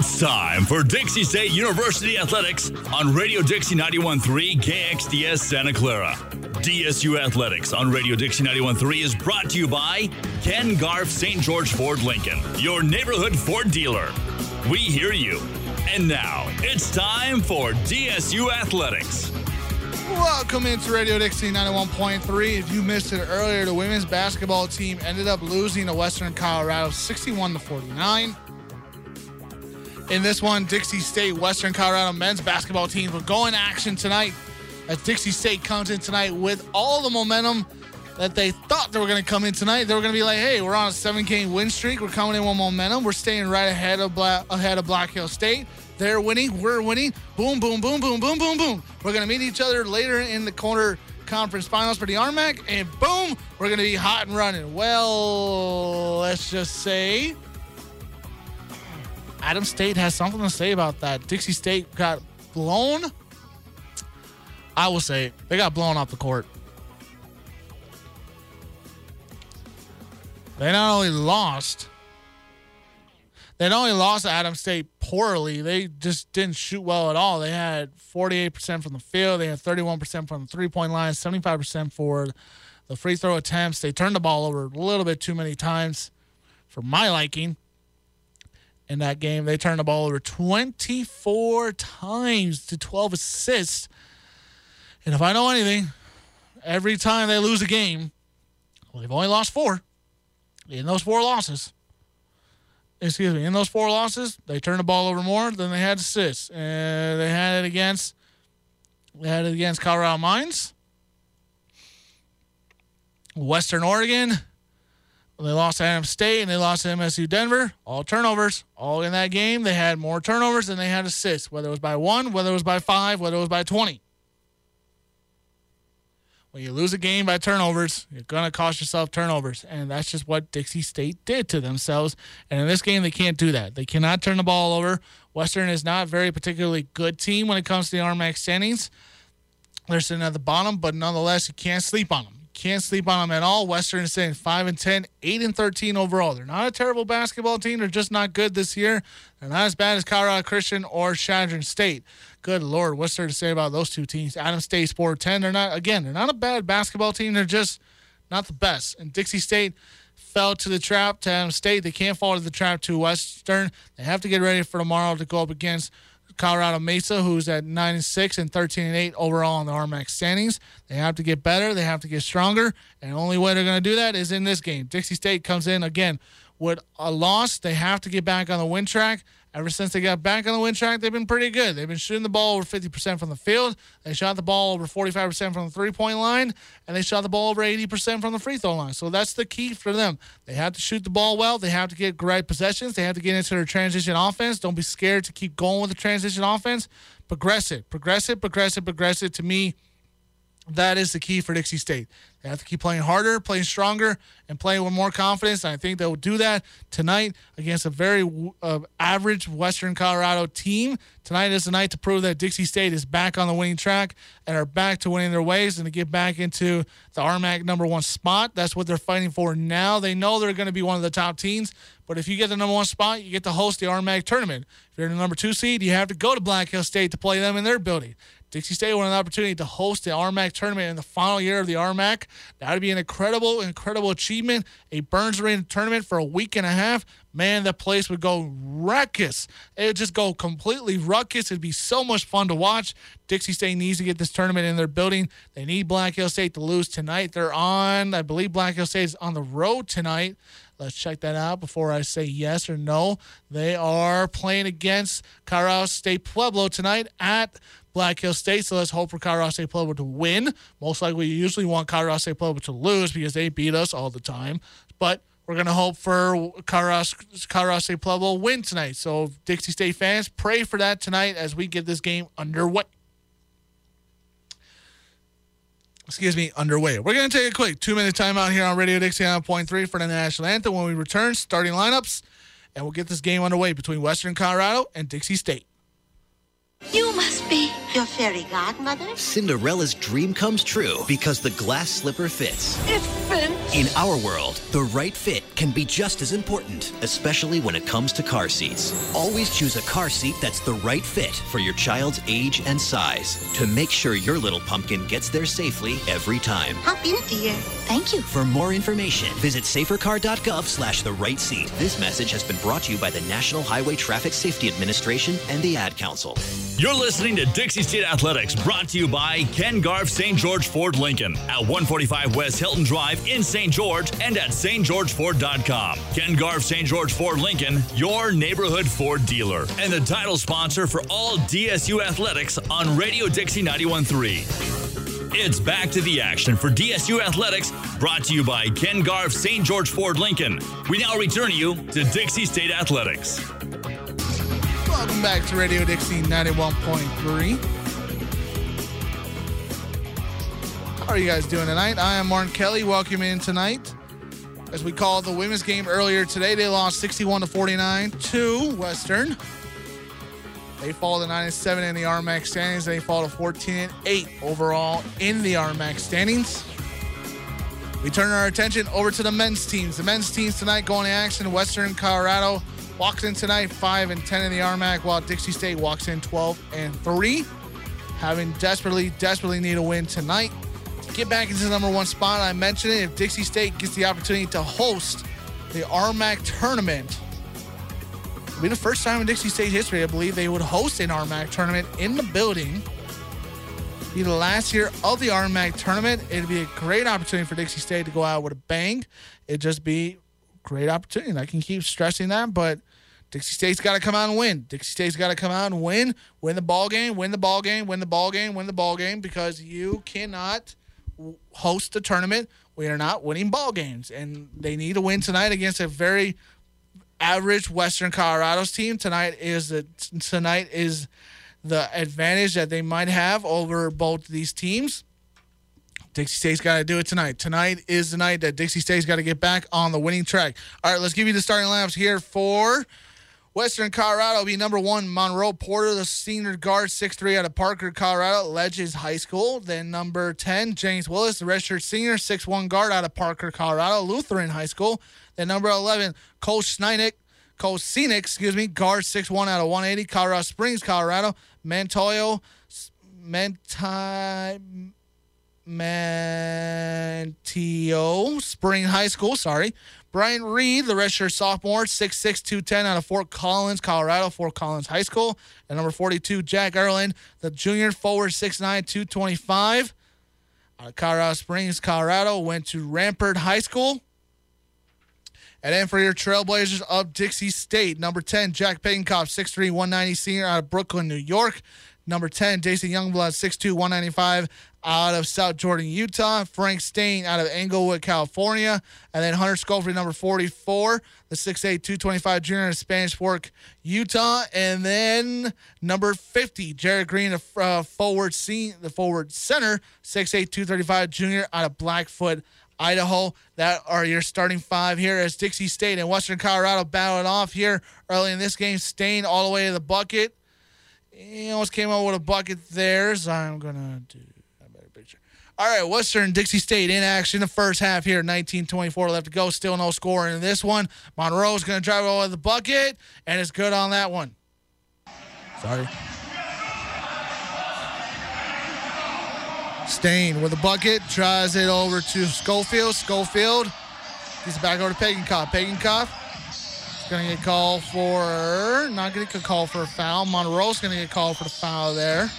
It's time for Dixie State University Athletics on Radio Dixie 91.3 KXDS Santa Clara. DSU Athletics on Radio Dixie 91.3 is brought to you by Ken Garff St. George Ford Lincoln, your neighborhood Ford dealer. We hear you. And now it's time for DSU Athletics. Welcome into Radio Dixie 91.3. If you missed it earlier, the women's basketball team ended up losing to Western Colorado 61 to 49. In this one, Dixie State, Western Colorado men's basketball teams will go in action tonight as Dixie State comes in tonight with all the momentum that they thought they were going to come in tonight. They were going to be like, "Hey, we're on a seven-game win streak. We're coming in with momentum. We're staying right ahead of Bla- ahead of Black Hills State. They're winning. We're winning. Boom, boom, boom, boom, boom, boom, boom. We're going to meet each other later in the quarter conference finals for the RMAC, and boom, we're going to be hot and running. Well, let's just say Adams State has something to say about that. Dixie State got blown. I will say they got blown off the court. They not only lost, they not only lost Adams State poorly, they just didn't shoot well at all. They had 48% from the field, they had 31% from the three point line, 75% for the free throw attempts. They turned the ball over a little bit too many times for my liking in that game. They turned the ball over 24 times to 12 assists. And if I know anything, every time they lose a game, well, they've only lost four. In those four losses, excuse me, in those four losses, they turned the ball over more than they had assists. And they had it against they had it against Colorado Mines, Western Oregon. They lost to Adams State and they lost to MSU Denver. All turnovers. All in that game. They had more turnovers than they had assists, whether it was by one, whether it was by five, whether it was by 20. When you lose a game by turnovers, you're going to cost yourself turnovers. And that's just what Dixie State did to themselves. And in this game, they can't do that. They cannot turn the ball over. Western is not a very particularly good team when it comes to the RMAC standings. They're sitting at the bottom, but nonetheless, you can't sleep on them. Can't sleep on them at all. Western is saying 5 and 10, 8 and 13 overall. They're not a terrible basketball team. They're just not good this year. They're not as bad as Colorado Christian or Chadron State. Good Lord, what's there to say about those two teams? Adams State, Sport 10. They're not, again, they're not a bad basketball team. They're just not the best. And Dixie State fell to the trap to Adams State. They can't fall to the trap to Western. They have to get ready for tomorrow to go up against Colorado Mesa, who's at nine and six and thirteen and eight overall in the RMAC standings. They have to get better. They have to get stronger, and the only way they're going to do that is in this game. Dixie State comes in again with a loss. They have to get back on the win track. Ever since they got back on the win track, they've been pretty good. They've been shooting the ball over 50% from the field. They shot the ball over 45% from the three point line, and they shot the ball over 80% from the free throw line. So that's the key for them. They have to shoot the ball well. They have to get great possessions. They have to get into their transition offense. Don't be scared to keep going with the transition offense. Progress it, progress it, progress it, progress it. To me, that is the key for Dixie State. They have to keep playing harder, playing stronger, and playing with more confidence. And I think they'll do that tonight against a very uh, average Western Colorado team. Tonight is the night to prove that Dixie State is back on the winning track and are back to winning their ways and to get back into the RMAC number one spot. That's what they're fighting for now. They know they're going to be one of the top teams. But if you get the number one spot, you get to host the RMAC tournament. If you're in the number two seed, you have to go to Black Hills State to play them in their building. Dixie State won an opportunity to host the RMAC tournament in the final year of the RMAC. That would be an incredible, incredible achievement. A Burns Arena tournament for a week and a half. Man, the place would go ruckus. It would just go completely ruckus. It'd be so much fun to watch. Dixie State needs to get this tournament in their building. They need Black Hills State to lose tonight. They're on, I believe Black Hills State is on the road tonight. Let's check that out before I say yes or no. They are playing against Colorado State Pueblo tonight at Black Hills State. So let's hope for Colorado State Pueblo to win. Most likely, you usually want Colorado State Pueblo to lose because they beat us all the time. But we're going to hope for Colorado, Colorado State Pueblo win tonight. So, Dixie State fans, pray for that tonight as we get this game underway. Excuse me, underway. We're going to take a quick two minute timeout here on Radio Dixie 9.3 for the national anthem. When we return, starting lineups, and we'll get this game underway between Western Colorado and Dixie State. You must be your fairy godmother. Cinderella's dream comes true because the glass slipper fits. It fits. In our world, the right fit can be just as important, especially when it comes to car seats. Always choose a car seat that's the right fit for your child's age and size to make sure your little pumpkin gets there safely every time. Hop in, dear. Thank you. For more information, visit safercar.gov slash the right seat. This message has been brought to you by the National Highway Traffic Safety Administration and the Ad Council. You're listening to Dixie State Athletics, brought to you by Ken Garff St. George Ford Lincoln at 145 West Hilton Drive in St. George and at stgeorgeford.com. Ken Garff St. George Ford Lincoln, your neighborhood Ford dealer, and the title sponsor for all DSU athletics on Radio Dixie 91.3. It's back to the action for DSU Athletics, brought to you by Ken Garff St. George Ford Lincoln. We now return you to Dixie State Athletics. Welcome back to Radio Dixie 91.3. How are you guys doing tonight? I am Martin Kelly. Welcome in tonight. As we called the women's game earlier today, they lost 61 to 49 to Western. They fall to 9 and 7 in the RMAC standings. They fall to 14 and 8 overall in the RMAC standings. We turn our attention over to the men's teams. The men's teams tonight going to action. Western Colorado walks in tonight 5 and 10 in the RMAC, while Dixie State walks in 12 and 3. Having desperately, desperately need a win tonight to get back into the number one spot. I mentioned it. If Dixie State gets the opportunity to host the RMAC tournament, it'll be the first time in Dixie State history, I believe, they would host an RMAC tournament in the building. Be the last year of the RMAC tournament. It'd be a great opportunity for Dixie State to go out with a bang. It'd just be great opportunity. I can keep stressing that, but Dixie State's got to come out and win. Dixie State's got to come out and win, win the ball game, win the ball game, win the ball game, win the ball game, because you cannot host the tournament when you're not winning ball games, and they need to win tonight against a very average Western Colorado's team. Tonight is the tonight is the advantage that they might have over both these teams. Dixie State's got to do it tonight. Tonight is the night that Dixie State's got to get back on the winning track. All right, let's give you the starting lineups here for Western Colorado. Will be number one, Monroe Porter, the senior guard, 6'3 out of Parker, Colorado, Ledges High School. Then number 10, James Willis, the redshirt senior, 6'1 guard out of Parker, Colorado, Lutheran High School. Then number 11, Cole Schneidick, Cole Scenic, excuse me, guard 6'1 out of 180, Colorado Springs, Colorado. Mantoyo, Manti, Mantio Spring High School, sorry. Brian Reed, the redshirt sophomore, 6'6", 210 out of Fort Collins, Colorado, Fort Collins High School. And number 42, Jack Erlin, the junior forward, 6'9", 225 out of Colorado Springs, Colorado, went to Rampart High School. And then for your Trailblazers of Dixie State, number 10, Jack Pagenkopf, 6'3", 190 senior out of Brooklyn, New York. Number 10, Jason Youngblood, 6'2", 195 out of South Jordan, Utah. Frank Stain out of Englewood, California. And then Hunter Schofield, number 44, the 6'8", 225 junior of Spanish Fork, Utah. And then number 50, Jared Green, the uh, forward, C, the forward center, 6'8", 235 junior out of Blackfoot, Idaho. That are your starting five here as Dixie State and Western Colorado battled off here early in this game. Stain all the way to the bucket. He almost came out with a bucket there, so I'm to do a better picture. All right, Western Dixie State in action the first half here. 19-24 left to go. Still no score in this one. Monroe's to drive over the bucket, and it's good on that one. Sorry. Stain with a bucket, tries it over to Schofield. Schofield gets it back over to. Pagenkopf is going to get called for, not going to get called for a foul. Monroe's going to get called for the foul there.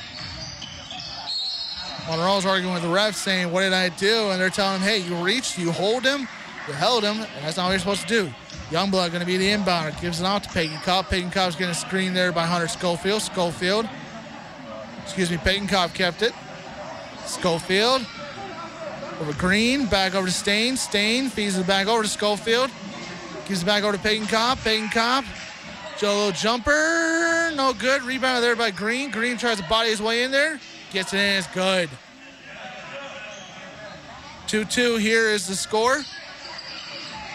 Monroe's arguing with the ref saying, What did I do? And they're telling him, Hey, you reached, you hold him, you held him, and that's not what you're supposed to do. Youngblood going to be the inbounder. Gives it off to Pagenkopf. Pagenkopf's getting a screen there by Hunter Schofield. Schofield, excuse me, Pagenkopf kept it. Schofield over Green, back over to Stain. Stain feeds it back over to Schofield. Gives it back over to Pagenkopf. Pagenkopf, Jolo jumper, no good. Rebound there by Green. Green tries to body his way in there. Gets it in, it's good. 2-2 here is the score.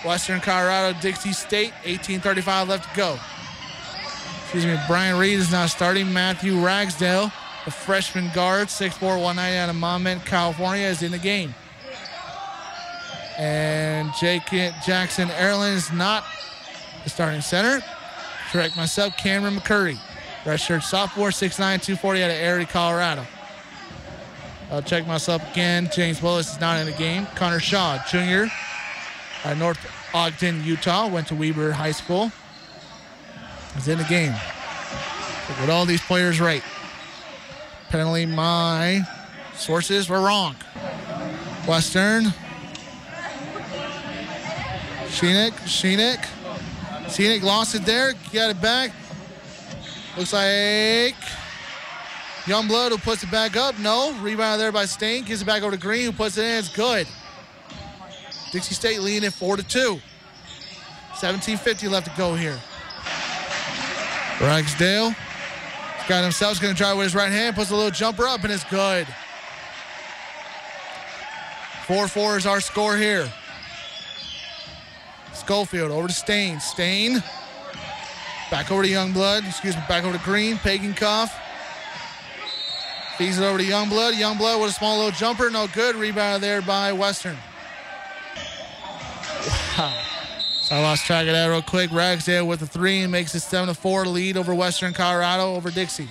Western Colorado, Dixie State, 18.35 left to go. excuse me, Brian Reed is now starting. Matthew Ragsdale, the freshman guard, 6'4", 190 out of Monmouth, California, is in the game. And Jake Jackson Erlin is not the starting center. Correct myself, Cameron McCurry, redshirt sophomore, 6'9", 240 out of Erie, Colorado. I'll check myself again. James Willis is not in the game. Connor Shaw, junior, uh, North Ogden, Utah, went to Weber High School. Is in the game. With all these players right. Apparently, my sources were wrong. Western. Sheenik, Sheenik. Sheenik lost it there. Got it back. Looks like Youngblood who puts it back up. No. Rebound there by Stain. Gives it back over to Green who puts it in. It's good. Dixie State leading it 4 to 2. 17.50 left to go here. Ragsdale. He's got himself. Going to try with his right hand. Puts a little jumper up and it's good. 4 4 is our score here. Schofield over to Stain. Stain. Back over to Youngblood. Excuse me, back over to Green. Pagenkopf. Feeds it over to Youngblood. Youngblood with a small little jumper. No good. Rebound there by Western. Wow. So I lost track of that real quick. Ragsdale with a three and makes it 7 to 4 lead over Western Colorado over Dixie.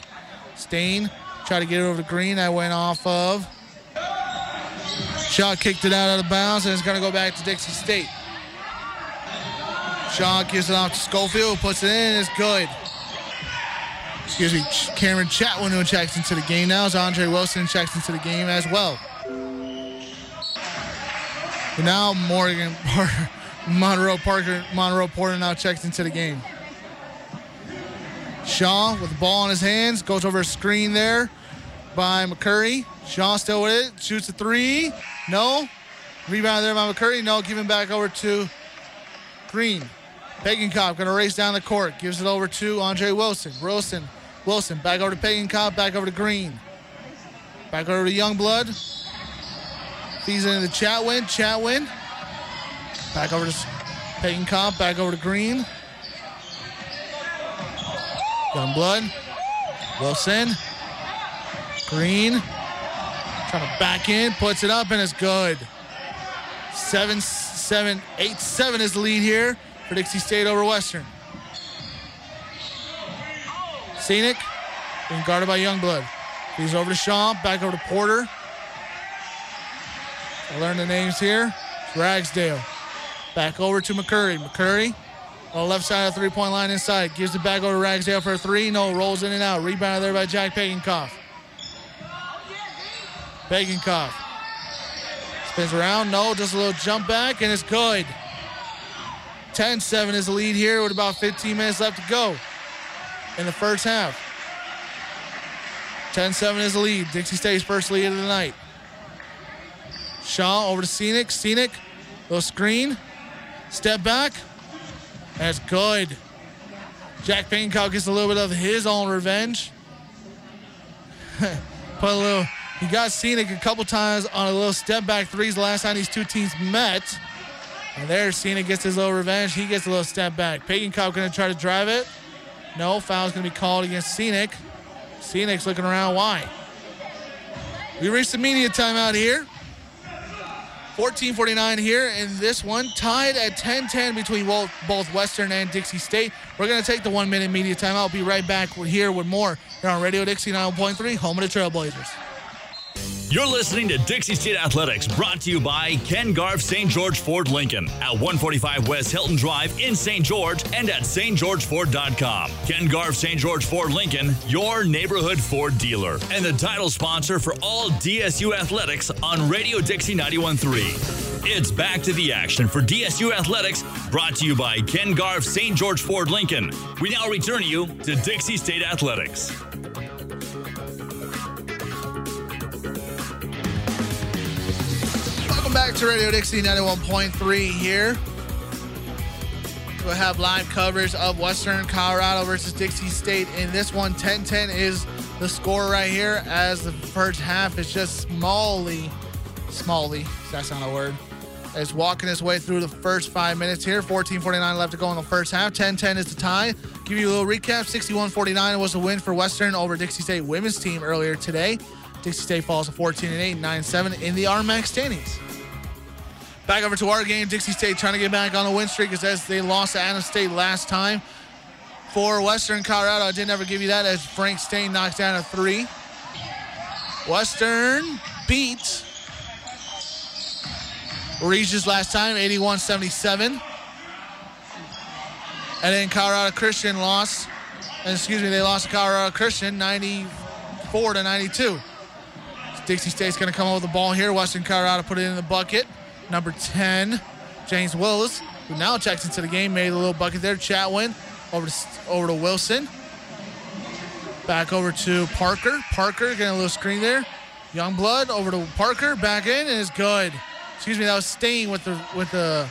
Stain tried to get it over to Green. I went off of. Shot kicked it out of bounds and it's going to go back to Dixie State. Shaw gives it off to Schofield, puts it in, it's good. Excuse me, Cameron Chatwin who checks into the game now as Andre Wilson checks into the game as well. But now Morgan Parker, Monroe Parker Monroe Porter now checks into the game. Shaw with the ball in his hands goes over a screen there by McCurry. Shaw still with it, shoots a three. No. Rebound there by McCurry. No, giving back over to Green. Pagenkopf going to race down the court. Gives it over to Andre Wilson. Wilson. Wilson back over to Pagenkopf. Back over to Green. Back over to Youngblood. Feeds it into Chatwin. Chatwin. Back over to Pagenkopf. Back over to Green. Youngblood. Wilson. Green. Trying to back in. Puts it up and it's good. Seven, seven, eight, seven is the lead here for Dixie State over Western. Scenic, being guarded by Youngblood. He's over to Shaw, back over to Porter. I learned the names here. Ragsdale. Back over to McCurry. McCurry on the left side of the three-point line inside. Gives it back over to Ragsdale for a three. No, rolls in and out. Rebound there by Jack Pagenkopf. Pagenkopf. Spins around. No, just a little jump back, and it's good. 10-7 is the lead here with about 15 minutes left to go in the first half. 10-7 is the lead. Dixie State's first lead of the night. Shaw over to Scenic. Scenic, little screen. Step back. That's good. Jack Pagenkopf gets a little bit of his own revenge. Put a little, he got Scenic a couple times on a little step back threes the last time these two teams met. And there, Cena gets his little revenge. He gets a little step back. Pagenkopf going to try to drive it. No, foul's going to be called against Scenic. Scenic's looking around. Why? We reached the media timeout here. 14:49 here in this one, tied at 10-10 between both Western and Dixie State. We're going to take the one-minute media timeout. I'll be right back here with more here on Radio Dixie 9.3, home of the Trailblazers. You're listening to Dixie State Athletics, brought to you by Ken Garff St. George Ford Lincoln at 145 West Hilton Drive in St. George and at stgeorgeford.com. Ken Garff St. George Ford Lincoln, your neighborhood Ford dealer, and the title sponsor for all DSU athletics on Radio Dixie 91.3. It's back to the action for DSU Athletics, brought to you by Ken Garff St. George Ford Lincoln. We now return you to Dixie State Athletics. Back to Radio Dixie 91.3 here. We'll have live coverage of Western Colorado versus Dixie State. In this one, 10 10 is the score right here, as the first half is just smallly, smallly, that's not a word, is walking his way through the first five minutes here. 14:49 left to go in the first half. 10-10 is the tie. Give you a little recap. 61-49 was the win for Western over Dixie State women's team earlier today. Dixie State falls to 14 and 8, 9 7 in the RMAC standings. Back over to our game. Dixie State trying to get back on the win streak as they lost to Adams State last time. For Western Colorado, I did never give you that as Frank Stain knocks down a three. Western beat Regis last time, 81 77. And then Colorado Christian lost, excuse me, they lost to Colorado Christian 94 to 92. Dixie State's going to come over the ball here. Western Colorado put it in the bucket. Number 10, James Willis, who now checks into the game, made a little bucket there. Chatwin over to, over to Wilson. Back over to Parker. Parker getting a little screen there. Youngblood over to Parker. Back in and is good. Excuse me, that was staying with the with the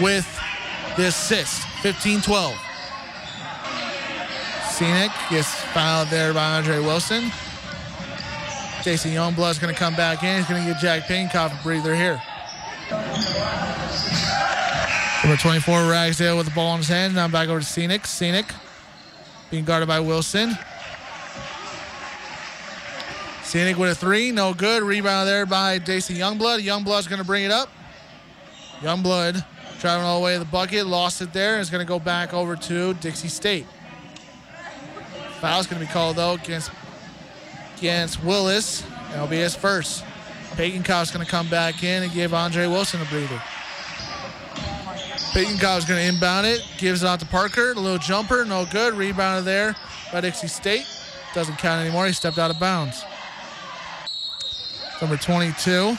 with the assist. 15-12. Scenic gets fouled there by Andre Wilson. Jason Youngblood's going to come back in. He's going to get Jack Pagenkopf a breather here. Number 24, Ragsdale with the ball in his hand. Now back over to Scenic. Scenic being guarded by Wilson. Scenic with a three, no good. Rebound there by Jason Youngblood. Youngblood's going to bring it up. Youngblood driving all the way to the bucket, lost it there, is going to go back over to Dixie State. Foul's going to be called though against against Willis. That'll be his first. Pagenkopf's going to come back in and give Andre Wilson a breather. Pagenkopf's going to inbound it, gives it out to Parker. A little jumper, no good. Rebounded there by Dixie State. Doesn't count anymore. He stepped out of bounds. Number 22.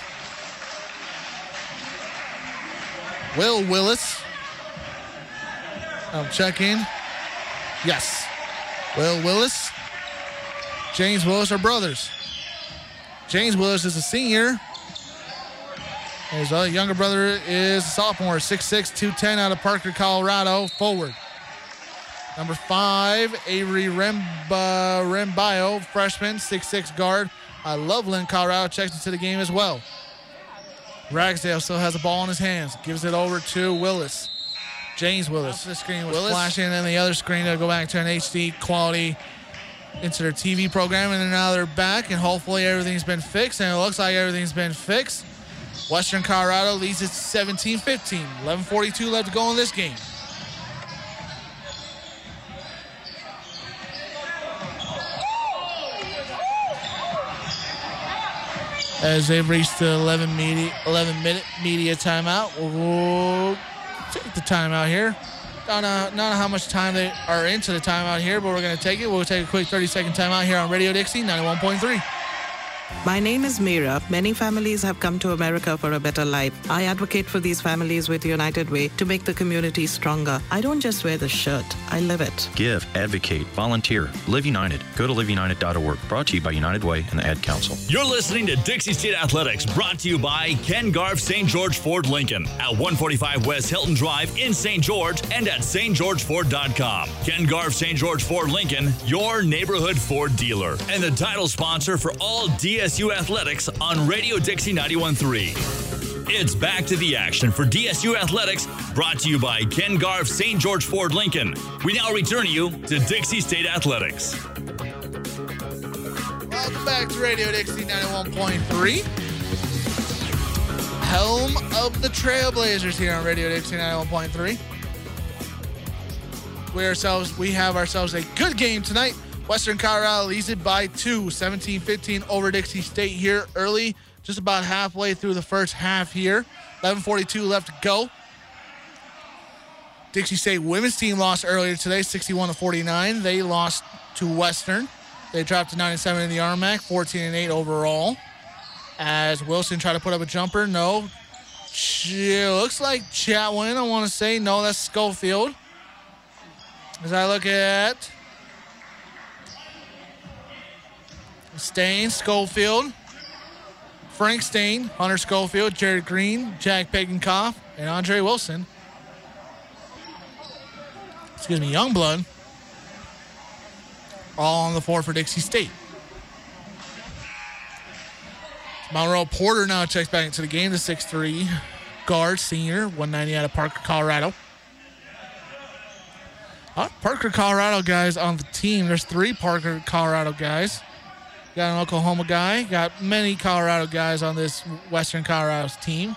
Will Willis. Um, I'm checking. Yes. Will Willis. James Willis are brothers. James Willis is a senior. His younger brother is a sophomore, 6'6, 210 out of Parker, Colorado, forward. Number five, Avery Remba, Rembio, freshman, 6'6 guard. Uh, Loveland, Colorado, checks into the game as well. Ragsdale still has the ball in his hands. Gives it over to Willis. James Willis. The screen was Willis. flashing, and then the other screen to go back to an HD quality into their TV program, and now they're back, and hopefully everything's been fixed, and it looks like everything's been fixed. Western Colorado leads it 17-15. 11:42 left to go in this game. As they've reached the 11 media 11 minute media timeout, we'll take the timeout here. Don't know, not know how much time they are into the timeout here, but we're going to take it. We'll take a quick 30 second timeout here on Radio Dixie 91.3. My name is Meera. Many families have come to America for a better life. I advocate for these families with United Way to make the community stronger. I don't just wear the shirt, I live it. Give, advocate, volunteer. Live United. Go to liveunited.org. Brought to you by United Way and the Ad Council. You're listening to Dixie State Athletics, brought to you by Ken Garff St. George Ford Lincoln at 145 West Hilton Drive in St. George and at stgeorgeford.com. Ken Garff St. George Ford Lincoln, your neighborhood Ford dealer, and the title sponsor for all DSU athletics on Radio Dixie 91.3. It's back to the action for DSU Athletics, brought to you by Ken Garff St. George Ford Lincoln. We now return you to Dixie State Athletics. Welcome back to Radio Dixie 91.3. Home of the Trailblazers here on Radio Dixie 91.3. We ourselves we have ourselves a good game tonight. Western Colorado leads it by two, 17-15 over Dixie State here early, just about halfway through the first half here. 11:42 left to go. Dixie State women's team lost earlier today, 61 to 49. They lost to Western. They dropped to 97 in the RMAC, 14 and 8 overall. As Wilson tried to put up a jumper, no. It looks like Chatwin. I want to say no. That's Schofield. As I look at Stain, Schofield, Frank Stain, Hunter Schofield, Jared Green, Jack Pagenkopf, and Andre Wilson. Excuse me, Youngblood. All on the floor for Dixie State. Monroe Porter now checks back into the game. The 6'3 guard, senior, 190 out of Parker, Colorado. Parker, Colorado guys on the team. There's three Parker, Colorado guys. Got an Oklahoma guy. Got many Colorado guys on this Western Colorado's team.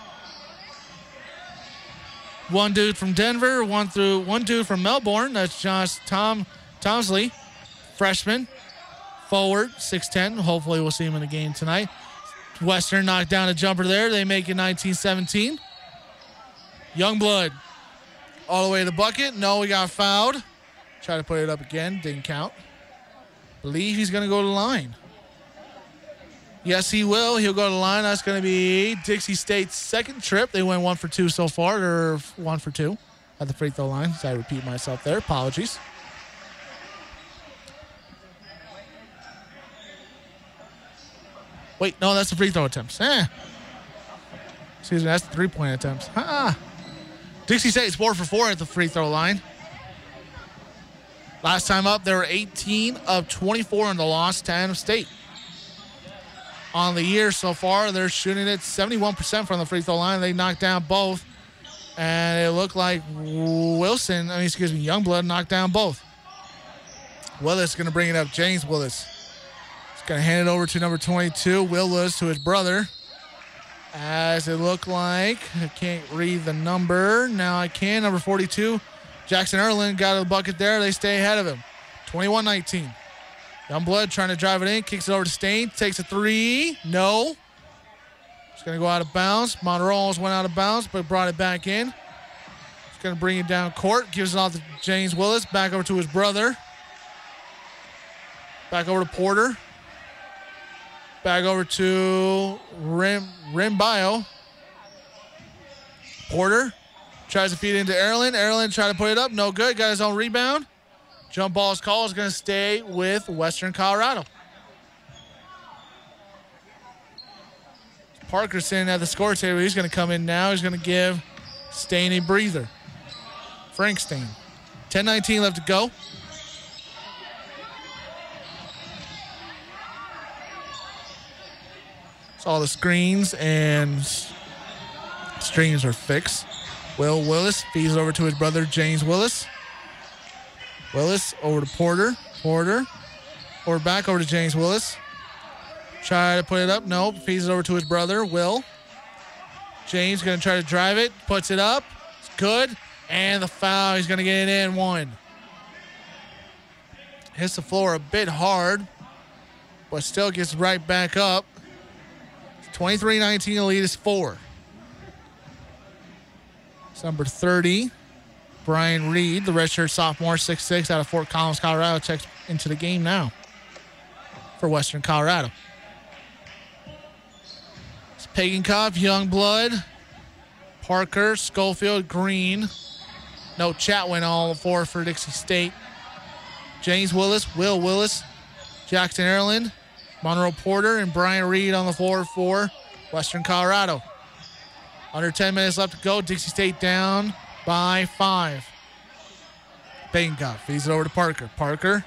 One dude from Denver, one through one dude from Melbourne. That's Josh Tom Tomsley, freshman, forward, 6'10. Hopefully we'll see him in the game tonight. Western knocked down a jumper there. They make it 19-17. Youngblood all the way to the bucket. No, we got fouled. Try to put it up again. Didn't count. Believe he's going to go to the line. Yes, he will. He'll go to the line. That's going to be Dixie State's second trip. They went one for two so far. They're one for two at the free throw line. So I repeat myself there. Apologies. Wait, no, that's the free throw attempts. Eh. Excuse me, that's the three point attempts. Ah. Dixie State's four for four at the free throw line. Last time up, they were 18 of 24 in the loss to Adams State. On the year so far, they're shooting it 71% from the free throw line. They knocked down both. And it looked like Wilson, I mean, excuse me, Youngblood knocked down both. Willis going to bring it up. James Willis. He's going to hand it over to number 22, Will Willis, to his brother. As it looked like, I can't read the number. Now I can. Number 42, Jackson Erlin got a bucket there. They stay ahead of him. 21 19. Youngblood trying to drive it in, kicks it over to Stain, takes a three. No. It's going to go out of bounds. Monroe's went out of bounds, but brought it back in. He's going to bring it down court, gives it off to James Willis, back over to his brother. Back over to Porter. Back over to Rim Rim Bio. Porter tries to feed into Erlin. Erlin try to put it up. No good. Got his own rebound. Jump ball's call is going to stay with Western Colorado. Parker sitting at the score table. He's going to come in now. He's going to give Stain a breather. Frank Stain. 10 19 left to go. So all the screens and streams are fixed. Will Willis feeds over to his brother James Willis. Willis over to Porter. Porter. Or back over to James Willis. Try to put it up. No. Feeds it over to his brother, Will. James going to try to drive it. Puts it up. It's good. And the foul. He's going to get it in one. Hits the floor a bit hard, but still gets right back up. 23 19, the lead is four. It's number 30, Brian Reed, the redshirt sophomore, 6'6 out of Fort Collins, Colorado, checks into the game now for Western Colorado. It's Pagenkopf, Youngblood, Parker, Schofield, Green. No Chatwin on all four for Dixie State. James Willis, Will Willis, Jackson Erland, Monroe Porter, and Brian Reed on the floor for Western Colorado. Under 10 minutes left to go. Dixie State down by five. Pagenkopf feeds it over to Parker. Parker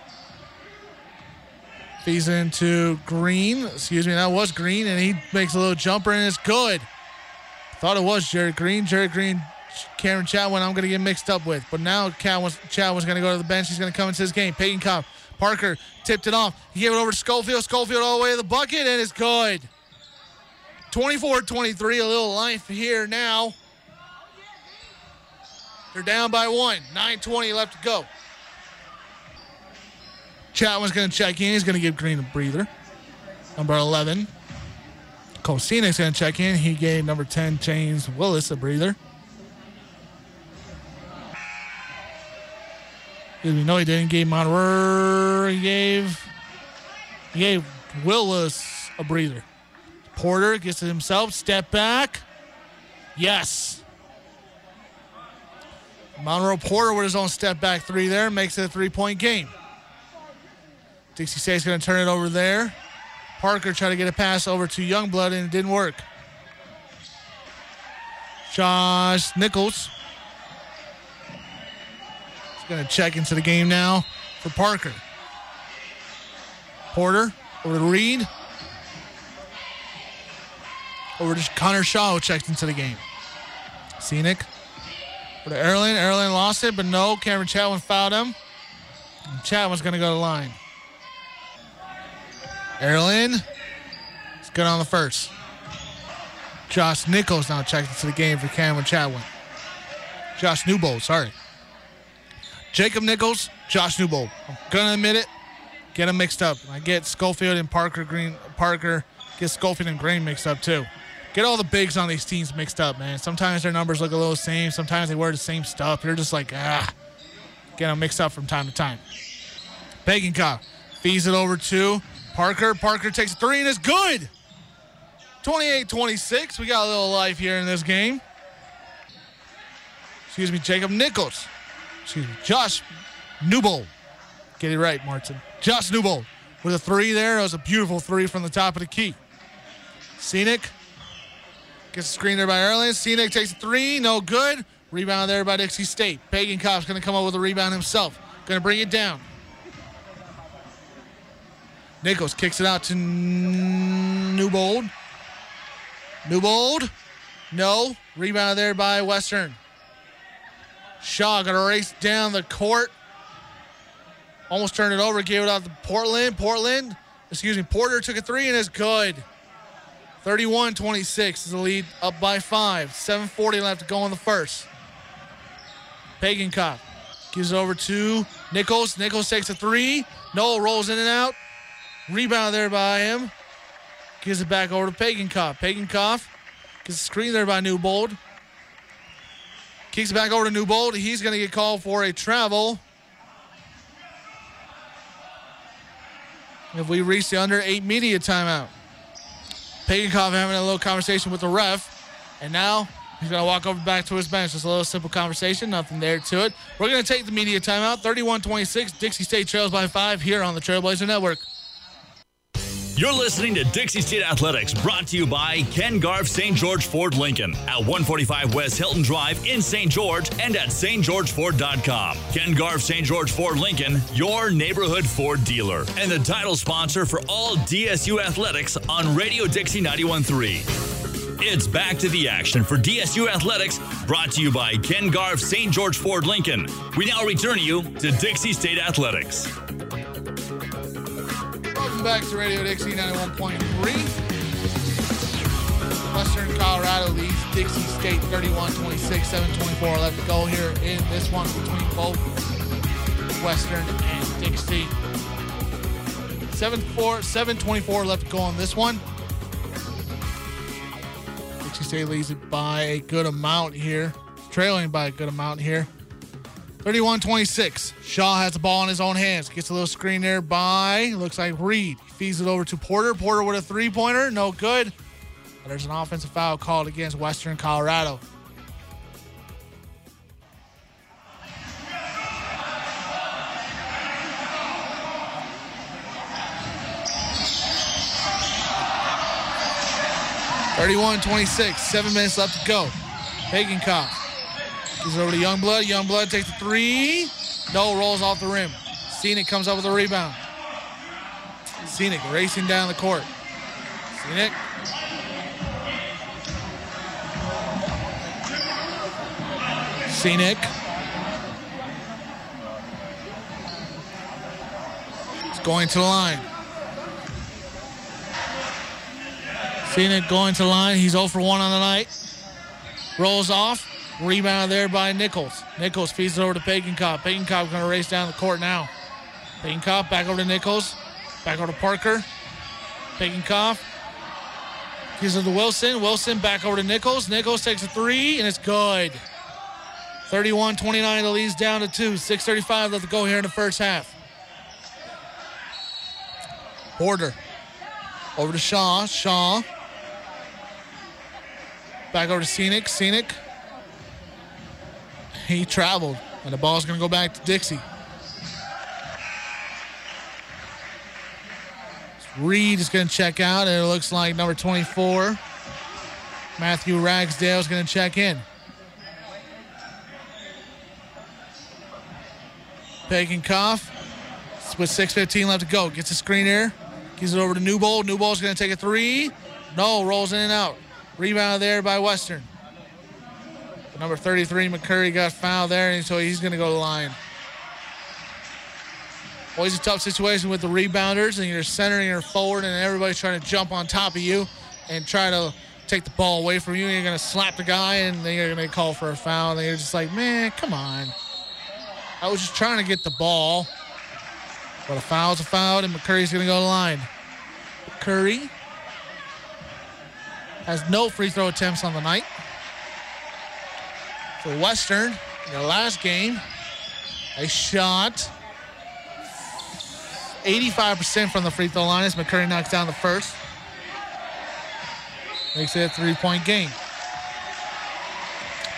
feeds into Green. Excuse me, that was Green, and he makes a little jumper, and it's good. Thought it was Jared Green. Jared Green, Cameron Chatwin, I'm going to get mixed up with. But now Chatwin's, Chatwin's going to go to the bench. He's going to come into this game. Peyton Cobb. Parker tipped it off. He gave it over to Schofield. Schofield all the way to the bucket, and it's good. 24 23, a little life here now. They're down by one. 9.20 left to go. Chatwin's going to check in. He's going to give Green a breather. Number 11. Kosinek's going to check in. He gave number 10, James Willis, a breather. We know he didn't. He gave Monroe. He gave. He gave Willis a breather. Porter gets it himself. Step back. Yes. Monroe Porter with his own step back three there makes it a three point game. Dixie State's going to turn it over there. Parker tried to get a pass over to Youngblood and it didn't work. Josh Nichols going to check into the game now for Parker. Porter over to Reed. Over to Connor Shaw, who checked into the game. Scenic. For to Erlin. Erlin lost it, but no. Cameron Chatwin fouled him. Chatwin's going to go to line. Erlin. It's good on the first. Josh Nichols now checked into the game for Cameron Chatwin. Josh Newbold, sorry. Jacob Nichols, Josh Newbold. I'm gonna admit it. Get them mixed up. I get Schofield and Parker Green. Parker get Schofield and Green mixed up too. Get all the bigs on these teams mixed up, man. Sometimes their numbers look a little same. Sometimes they wear the same stuff. You're just like ah. Get them mixed up from time to time. Pagan feeds it over to Parker. Parker takes a three and it's good. 28-26. We got a little life here in this game. Excuse me, Jacob Nichols. Excuse me, Josh Newbold. Get it right, Martin. Josh Newbold with a three there. It was a beautiful three from the top of the key. Scenic gets a screen there by Erling. Scenic takes a three, no good. Rebound there by Dixie State. Pagenkopf's going to come up with a rebound himself. Going to bring it down. Nichols kicks it out to Newbold. Newbold. No. Rebound there by Western. Shaw going to race down the court. Almost turned it over. Gave it out to Portland. Portland, excuse me, Porter took a three and is good. 31 26 is the lead up by five. 7.40 left to go in the first. Pagenkopf gives it over to Nichols. Nichols takes a three. Noel rolls in and out. Rebound there by him. Gives it back over to Pagenkopf. Pagan Cop gets a screen there by Newbold. Kicks it back over to Newbold. He's going to get called for a travel. If we reach the under eight media timeout. Pagenkopf having a little conversation with the ref. And now he's going to walk over back to his bench. Just a little simple conversation, nothing there to it. We're going to take the media timeout. 31 26. Dixie State trails by five here on the Trailblazer Network. You're listening to Dixie State Athletics, brought to you by Ken Garff St. George Ford Lincoln at 145 West Hilton Drive in St. George and at stgeorgeford.com. Ken Garff St. George Ford Lincoln, your neighborhood Ford dealer, and the title sponsor for all DSU athletics on Radio Dixie 913. It's back to the action for DSU Athletics, brought to you by Ken Garff St. George Ford Lincoln. We now return you to Dixie State Athletics. Back to Radio Dixie 91.3. Western Colorado leads Dixie State 31 26, 724 left to go here in this one between both Western and Dixie. 7 4, 724 left to go on this one. Dixie State leads it by a good amount here, trailing by a good amount here. 31 26. Shaw has the ball in his own hands. Gets a little screen there by, looks like Reed. Feeds it over to Porter. Porter with a three pointer. No good. But there's an offensive foul called against Western Colorado. Thirty-one, twenty-six. Seven minutes left to go. Pagan It over to Youngblood. Youngblood takes the three. No, rolls off the rim. Scenic comes up with a rebound. Scenic racing down the court. Scenic. Scenic. It's going to the line. Scenic going to the line. He's 0 for 1 on the night. Rolls off. Rebound there by Nichols. Nichols feeds it over to Pagenkopf. Pagenkopf going to race down the court now. Pagenkopf back over to Nichols. Back over to Parker. Pagenkopf. Gives it to Wilson. Wilson back over to Nichols. Nichols takes a three, and it's good. 31 29, the lead's down to two. 6.35 left to go here in the first half. Porter. Over to Shaw. Shaw. Back over to Scenic. Scenic he traveled, and the ball's going to go back to Dixie. Reed is going to check out, and it looks like number 24, Matthew Ragsdale, is going to check in. Pagenkopf with 6.15 left to go. Gets a screen here. Gives it over to Newbold. Newbold's going to take a three. No, rolls in and out. Rebound there by Western. Number 33, McCurry, got fouled there, and so he's going to go to the line. Always a tough situation with the rebounders, and you're centering your forward, and everybody's trying to jump on top of you and try to take the ball away from you. And you're going to slap the guy, and then you're going to call for a foul. And you're just like, man, come on. I was just trying to get the ball. But a foul's a foul, and McCurry's going to go to the line. Curry has no free throw attempts on the night. For Western, in their last game, they shot 85% from the free throw line as McCurry knocks down the first. Makes it a three-point game.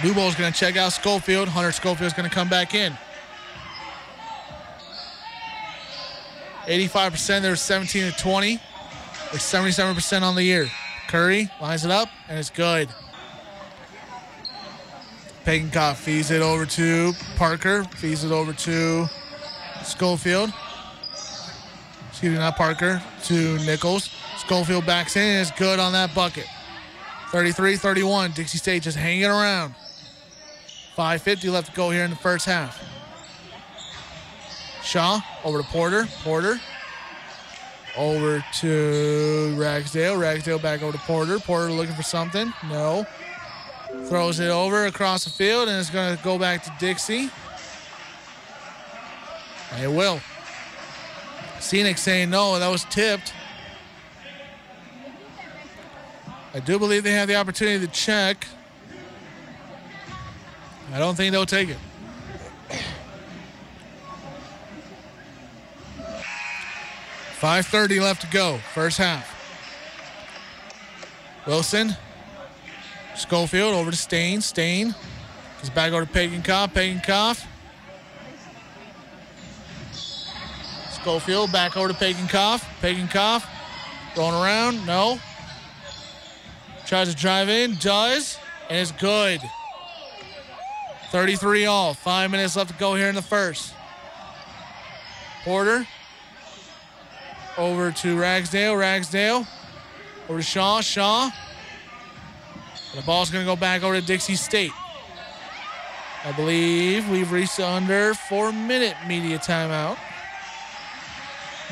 Newbold's going to check out Schofield. Hunter Schofield's going to come back in. 85%, they're 17 to 20. They're 77% on the year. Curry lines it up, and it's good. Pagenkopf feeds it over to Parker, feeds it over to Schofield. Excuse me, not Parker, to Nichols. Schofield backs in, it's good on that bucket. 33 31. Dixie State just hanging around. 5.50 left to go here in the first half. Shaw over to Porter. Porter over to Ragsdale. Ragsdale back over to Porter. Porter looking for something. No. Throws it over across the field and it's going to go back to Dixie. It will. Scenic saying no, that was tipped. I do believe they have the opportunity to check. I don't think they'll take it. Five thirty left to go. First half. Wilson. Schofield over to Stain. Stain. Goes back over to Pagenkopf. Pagenkopf. Schofield back over to Pagenkopf. Pagenkopf. Going around. No. Tries to drive in. Does. And it's good. 33 all. Five minutes left to go here in the first. Porter. Over to Ragsdale. Ragsdale. Over to Shaw. Shaw. The ball's going to go back over to Dixie State. I believe we've reached under four minute media timeout.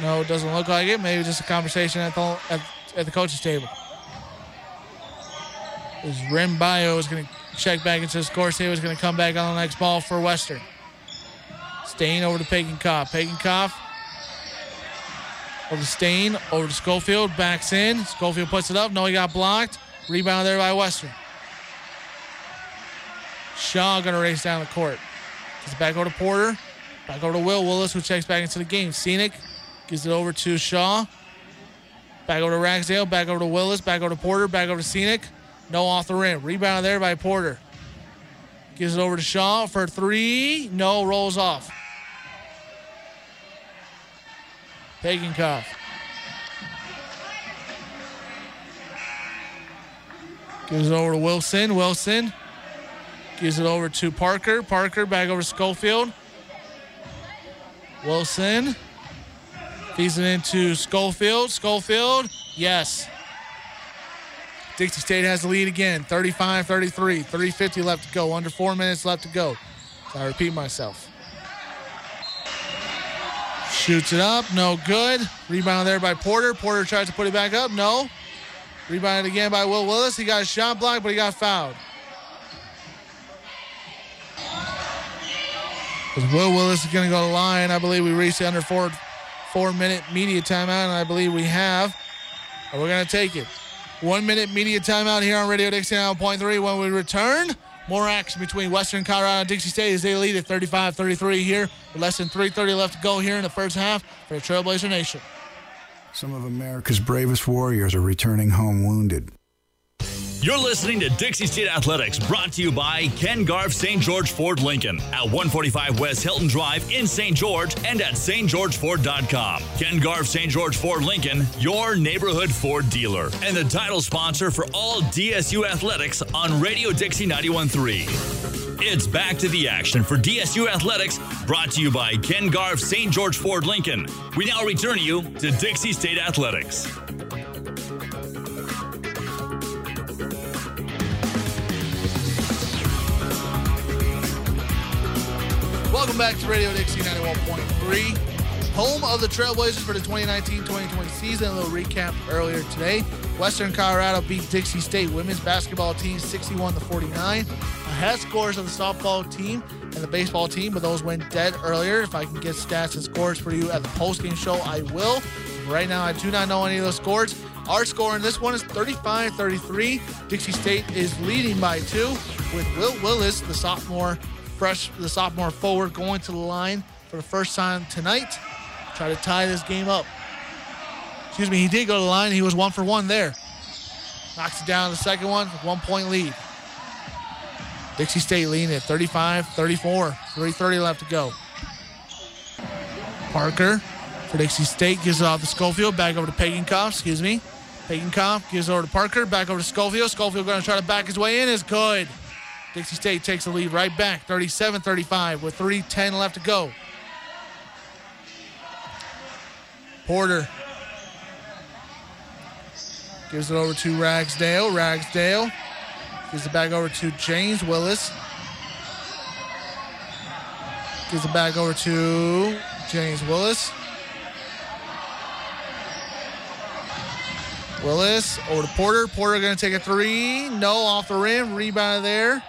No, it doesn't look like it. Maybe just a conversation at the, at, at the coach's table. As Rim Bio is going to check back into the score table. Is going to come back on the next ball for Western. Stain over to Pagenkopf. Pagenkopf over to Stain. Over to Schofield. Backs in. Schofield puts it up. No, he got blocked. Rebound there by Western. Shaw going to race down the court. It's back over to Porter. Back over to Will Willis, who checks back into the game. Scenic gives it over to Shaw. Back over to Ragsdale. Back over to Willis. Back over to Porter. Back over to Scenic. No off the rim. Rebound there by Porter. Gives it over to Shaw for three. No, rolls off. Pagenkopf. Gives it over to Wilson. Wilson gives it over to Parker. Parker back over to Schofield. Wilson feeds it into Schofield. Schofield, yes. Dixie State has the lead again, 35 33. 350 left to go, under four minutes left to go. So I repeat myself. Shoots it up, no good. Rebound there by Porter. Porter tries to put it back up, no. Rebounded again by Will Willis. He got a shot blocked, but he got fouled. Because Will Willis is going to go to the line. I believe we reached under four, four minute media timeout, and I believe we have. And we're going to take it. One minute media timeout here on Radio Dixie 9.3. When we return, more action between Western Colorado and Dixie State as they lead at 35 33 here. With less than 3.30 left to go here in the first half for the Trailblazer Nation. Some of America's bravest warriors are returning home wounded. You're listening to Dixie State Athletics, brought to you by Ken Garff St. George Ford Lincoln at 145 West Hilton Drive in St. George and at stgeorgeford.com. Ken Garff St. George Ford Lincoln, your neighborhood Ford dealer, and the title sponsor for all DSU athletics on Radio Dixie 913. It's back to the action for DSU Athletics, brought to you by Ken Garff St. George Ford Lincoln. We now return you to Dixie State Athletics. Welcome back to Radio Dixie 91.3, home of the Trailblazers for the 2019-2020 season. A little recap earlier today. Western Colorado beat Dixie State women's basketball team 61 to 49. I had scores of the softball team and the baseball team, but those went dead earlier. If I can get stats and scores for you at the post-game show, I will. Right now, I do not know any of those scores. Our score in this one is 35-33. Dixie State is leading by two with Will Willis, the sophomore fresh, the sophomore forward, going to the line for the first time tonight. Try to tie this game up. Excuse me, he did go to the line. He was one for one there. Knocks it down the second one, one point lead. Dixie State leading at 35 34. 3.30 left to go. Parker for Dixie State gives it off to Schofield. Back over to Pagenkopf, excuse me. Pagenkopf gives it over to Parker. Back over to Schofield. Schofield going to try to back his way in. Is good. Dixie State takes the lead right back, 37 35, with 3.10 left to go. Porter gives it over to Ragsdale. Ragsdale gives it back over to James Willis. Gives it back over to James Willis. Willis over to Porter. Porter going to take a three. No, off the rim. Rebound there.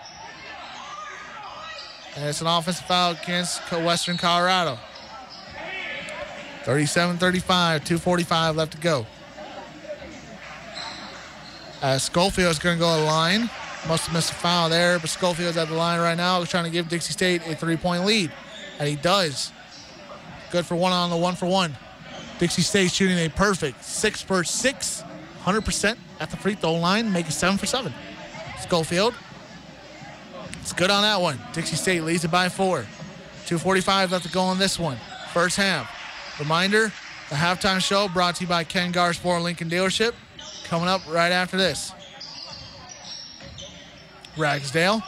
And it's an offensive foul against Western Colorado. 37 35, 2.45 left to go. Uh, Schofield's going to go to the line. Must have missed a foul there, but Schofield's at the line right now, He's trying to give Dixie State a three point lead. And he does. Good for one on the one for one. Dixie State shooting a perfect six for six, 100% at the free throw line, making seven for seven. Schofield. It's good on that one. Dixie State leads it by four. 2.45 left to go on this one. First half. Reminder the halftime show brought to you by Ken Garff's Ford Lincoln Dealership. Coming up right after this. Ragsdale.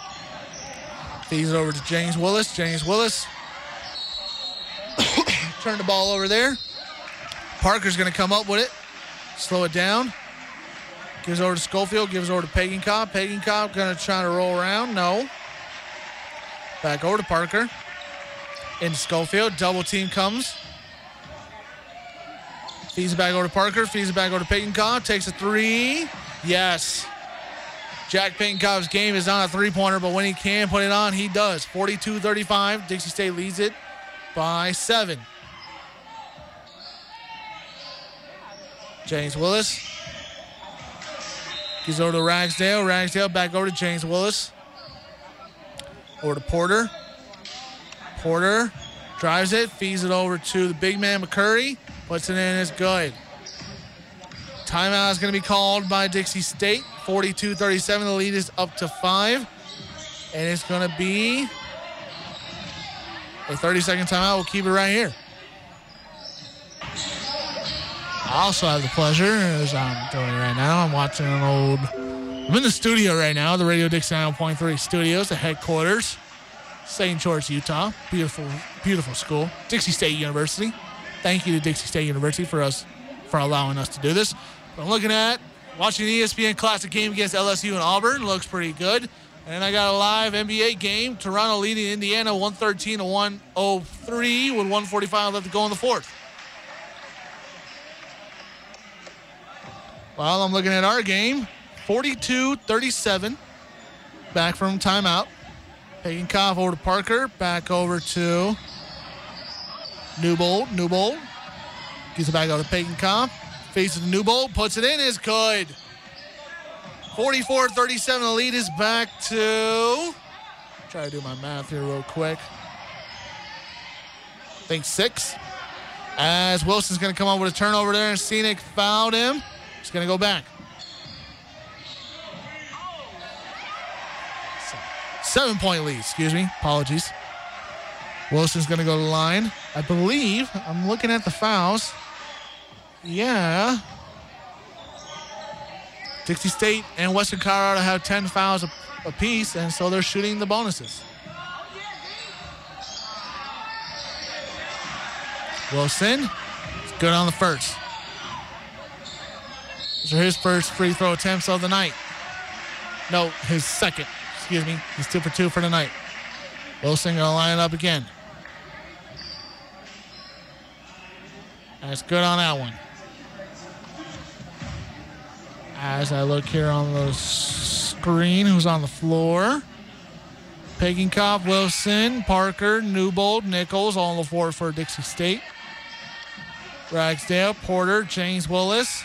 Feeds it over to James Willis. James Willis. Turn the ball over there. Parker's going to come up with it. Slow it down. Gives over to Schofield. Gives over to Pagenkopf. Pagan Cobb going to try to roll around. No. Back over to Parker. In Schofield. Double team comes. Feeds it back over to Parker. Feeds it back over to Pagenkopf. Takes a three. Yes. Jack Pagenkopf's game is not a three pointer, but when he can put it on, he does. 42 35. Dixie State leads it by seven. James Willis. He's over to Ragsdale. Ragsdale back over to James Willis. Over to Porter. Porter drives it, feeds it over to the big man McCurry. Puts it in, it's good. Timeout is going to be called by Dixie State. 42 37. The lead is up to five. And it's going to be a 30 second timeout. We'll keep it right here. I also have the pleasure, as I'm doing right now, I'm watching an old. I'm in the studio right now, the Radio Dixie 9.3 studios, the headquarters, St. George, Utah. Beautiful, beautiful school. Dixie State University. Thank you to Dixie State University for us for allowing us to do this. But I'm looking at watching the ESPN Classic game against LSU and Auburn. Looks pretty good. And I got a live NBA game. Toronto leading Indiana 113 to 103 with 145 left to go in the fourth. While I'm looking at our game. 42 37. Back from timeout. Pagenkopf over to Parker. Back over to Newbold. Newbold. Gives it back over to Pagenkopf. Faces Newbold. Puts it in. Is good. 44 37. The lead is back to. Try to do my math here real quick. I think six. As Wilson's going to come up with a turnover there, and Scenic fouled him. He's going to go back. Seven point lead, excuse me. Apologies. Wilson's going to go to the line. I believe, I'm looking at the fouls. Yeah. Dixie State and Western Colorado have 10 fouls apiece, and so they're shooting the bonuses. Wilson, good on the first. These are his first free throw attempts of the night. No, his second excuse me. He's two for two for tonight. Wilson going to line up again. That's good on that one. As I look here on the screen, who's on the floor? Pagenkopf, Wilson, Parker, Newbold, Nichols, all on the floor for Dixie State. Ragsdale, Porter, James Willis.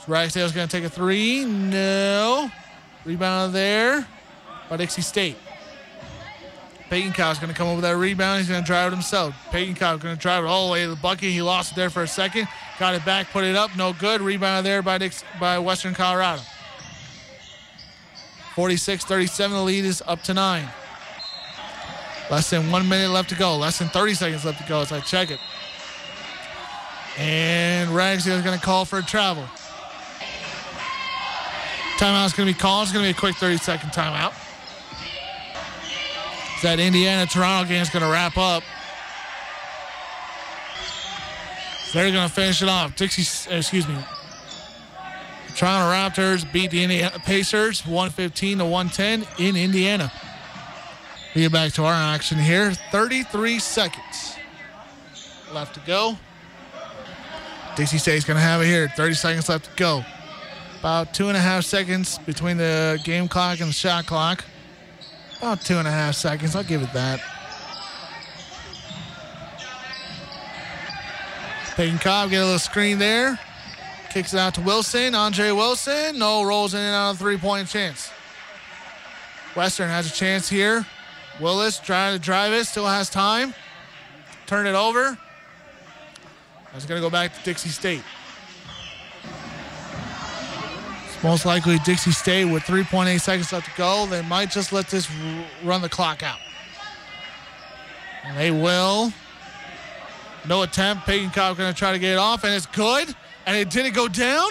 So Ragsdale's going to take a three. No. Rebound there by Dixie State. Pagenkopf's going to come over that rebound. He's going to drive it himself. Pagenkopf going to drive it all the way to the bucket. He lost it there for a second. Got it back, put it up. No good. Rebound there by, Dix- by Western Colorado. 46 37. The lead is up to nine. Less than one minute left to go. Less than 30 seconds left to go as I check it. And Ragsdale is going to call for a travel. Timeout's going to be called. It's going to be a quick 30 second timeout. That Indiana Toronto game is going to wrap up. They're going to finish it off. Dixie, excuse me. Toronto Raptors beat the Indiana Pacers 115 to 110 in Indiana. We get back to our action here. 33 seconds left to go. Dixie State's going to have it here. 30 seconds left to go. About two and a half seconds between the game clock and the shot clock. About two and a half seconds. I'll give it that. Pagenkopf get a little screen there. Kicks it out to Wilson. Andre Wilson. No, rolls in and out of three point chance. Western has a chance here. Willis trying to drive it. Still has time. Turn it over. It's going to go back to Dixie State. Most likely Dixie State with 3.8 seconds left to go. They might just let this run the clock out. And they will. No attempt. Pagenkopf going to try to get it off, and it's good. And it didn't go down.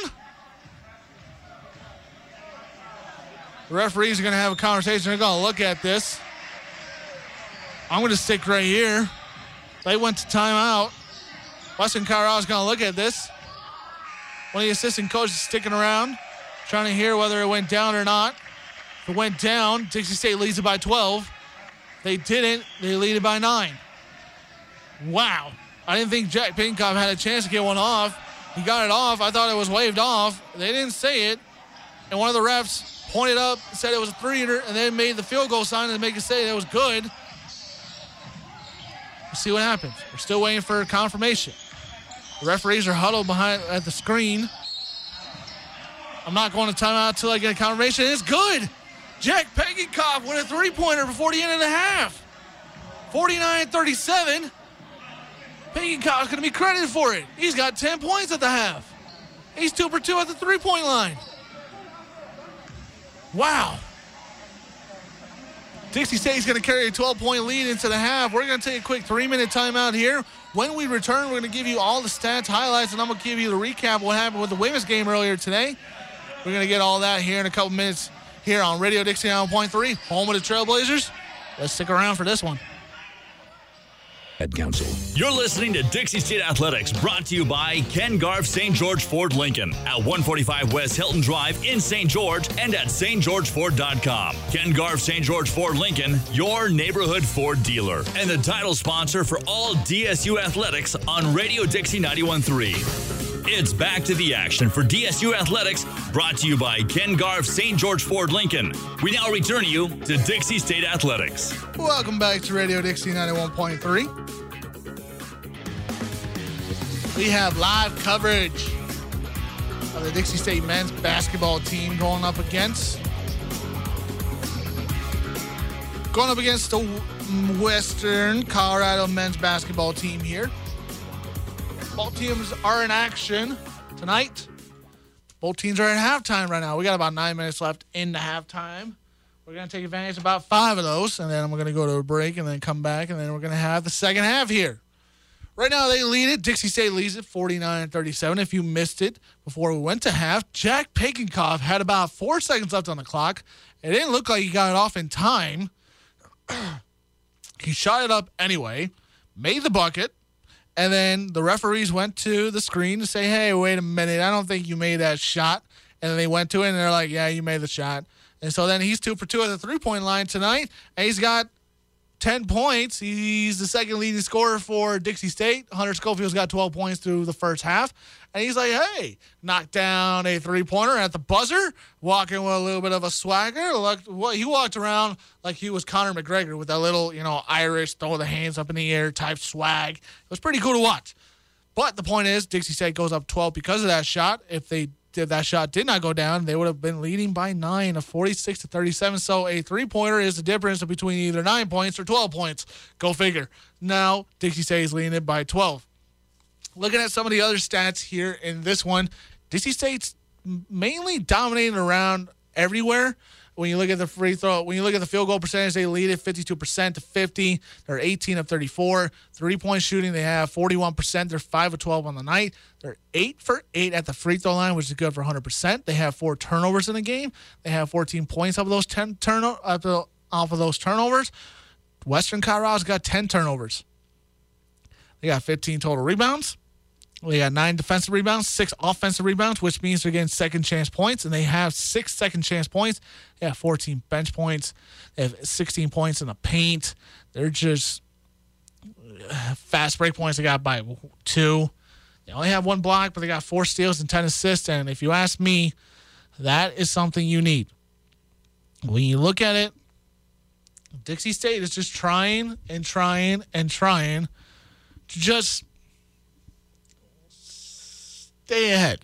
The referees are going to have a conversation. They're going to look at this. I'm going to stick right here. They went to timeout. Western Colorado's going to look at this. One of the assistant coaches is sticking around, trying to hear whether it went down or not. If it went down, Dixie State leads it by 12. They didn't. They lead it by nine. Wow. I didn't think Jack Pagenkopf had a chance to get one off. He got it off. I thought it was waved off. They didn't say it. And one of the refs pointed up, said it was a three-hitter, and then made the field goal sign to make it say it was good. We'll see what happens. We're still waiting for confirmation. The referees are huddled behind at the screen. I'm not going to timeout until I get a confirmation. It's good. Jack Pagenkopf with a three-pointer before the end of the half. 49-37. Pagenkopf's going to be credited for it. He's got 10 points at the half. He's two for two at the three-point line. Wow. Dixie State's going to carry a 12 point lead into the half. We're going to take a quick three minute timeout here. When we return, we're going to give you all the stats, highlights, and I'm going to give you the recap of what happened with the women's game earlier today. We're going to get all that here in a couple minutes here on Radio Dixie 9.3, home of the Trailblazers. Let's stick around for this one. Ad Council. You're listening to Dixie State Athletics, brought to you by Ken Garff St. George Ford Lincoln at 145 West Hilton Drive in St. George and at stgeorgeford.com. Ken Garff St. George Ford Lincoln, your neighborhood Ford dealer, and the title sponsor for all DSU athletics on Radio Dixie 913. It's back to the action for DSU Athletics, brought to you by Ken Garff St. George Ford Lincoln. We now return you to Dixie State Athletics. Welcome back to Radio Dixie 91.3. We have live coverage of the Dixie State men's basketball team going up against going up against the Western Colorado men's basketball team here. Both teams are in action tonight. Both teams are in halftime right now. We got about nine minutes left in the halftime. We're going to take advantage of about five of those, and then I'm going to go to a break and then come back, and then we're going to have the second half here. Right now, they lead it. Dixie State leads it 49 37. If you missed it before we went to half, Jack Pagenkopf had about four seconds left on the clock. It didn't look like he got it off in time. he shot it up anyway, made the bucket, and then the referees went to the screen to say, hey, wait a minute. I don't think you made that shot. And they went to it and they're like, yeah, you made the shot. And so then he's two for two at the three point line tonight. And he's got 10 points. He's the second leading scorer for Dixie State. Hunter Schofield's got 12 points through the first half. And he's like, hey, knocked down a three pointer at the buzzer, walking with a little bit of a swagger. Look, he walked around like he was Conor McGregor with that little, you know, Irish, throw the hands up in the air type swag. It was pretty cool to watch. But the point is, Dixie State goes up 12 because of that shot. If they if that shot did not go down, they would have been leading by nine a 46 to 37. So a three pointer is the difference between either nine points or 12 points. Go figure. Now, Dixie State is leading it by 12. Looking at some of the other stats here in this one, Dixie State's mainly dominating around everywhere. When you look at the free throw, when you look at the field goal percentage, they lead it 52% to 50. They're 18 of 34. Three point shooting, they have 41%. They're 5 of 12 on the night. They're 8 for 8 at the free throw line, which is good for 100%. They have four turnovers in the game. They have 14 points off of those 10 turno- off of those turnovers. Western Colorado's got 10 turnovers. They got 15 total rebounds. We got nine defensive rebounds, six offensive rebounds, which means they're getting second chance points, and they have six second chance points. They have 14 bench points. They have 16 points in the paint. They're just uh, fast break points. They got by two. They only have one block, but they got four steals and 10 assists. And if you ask me, that is something you need. When you look at it, Dixie State is just trying and trying and trying to just ahead.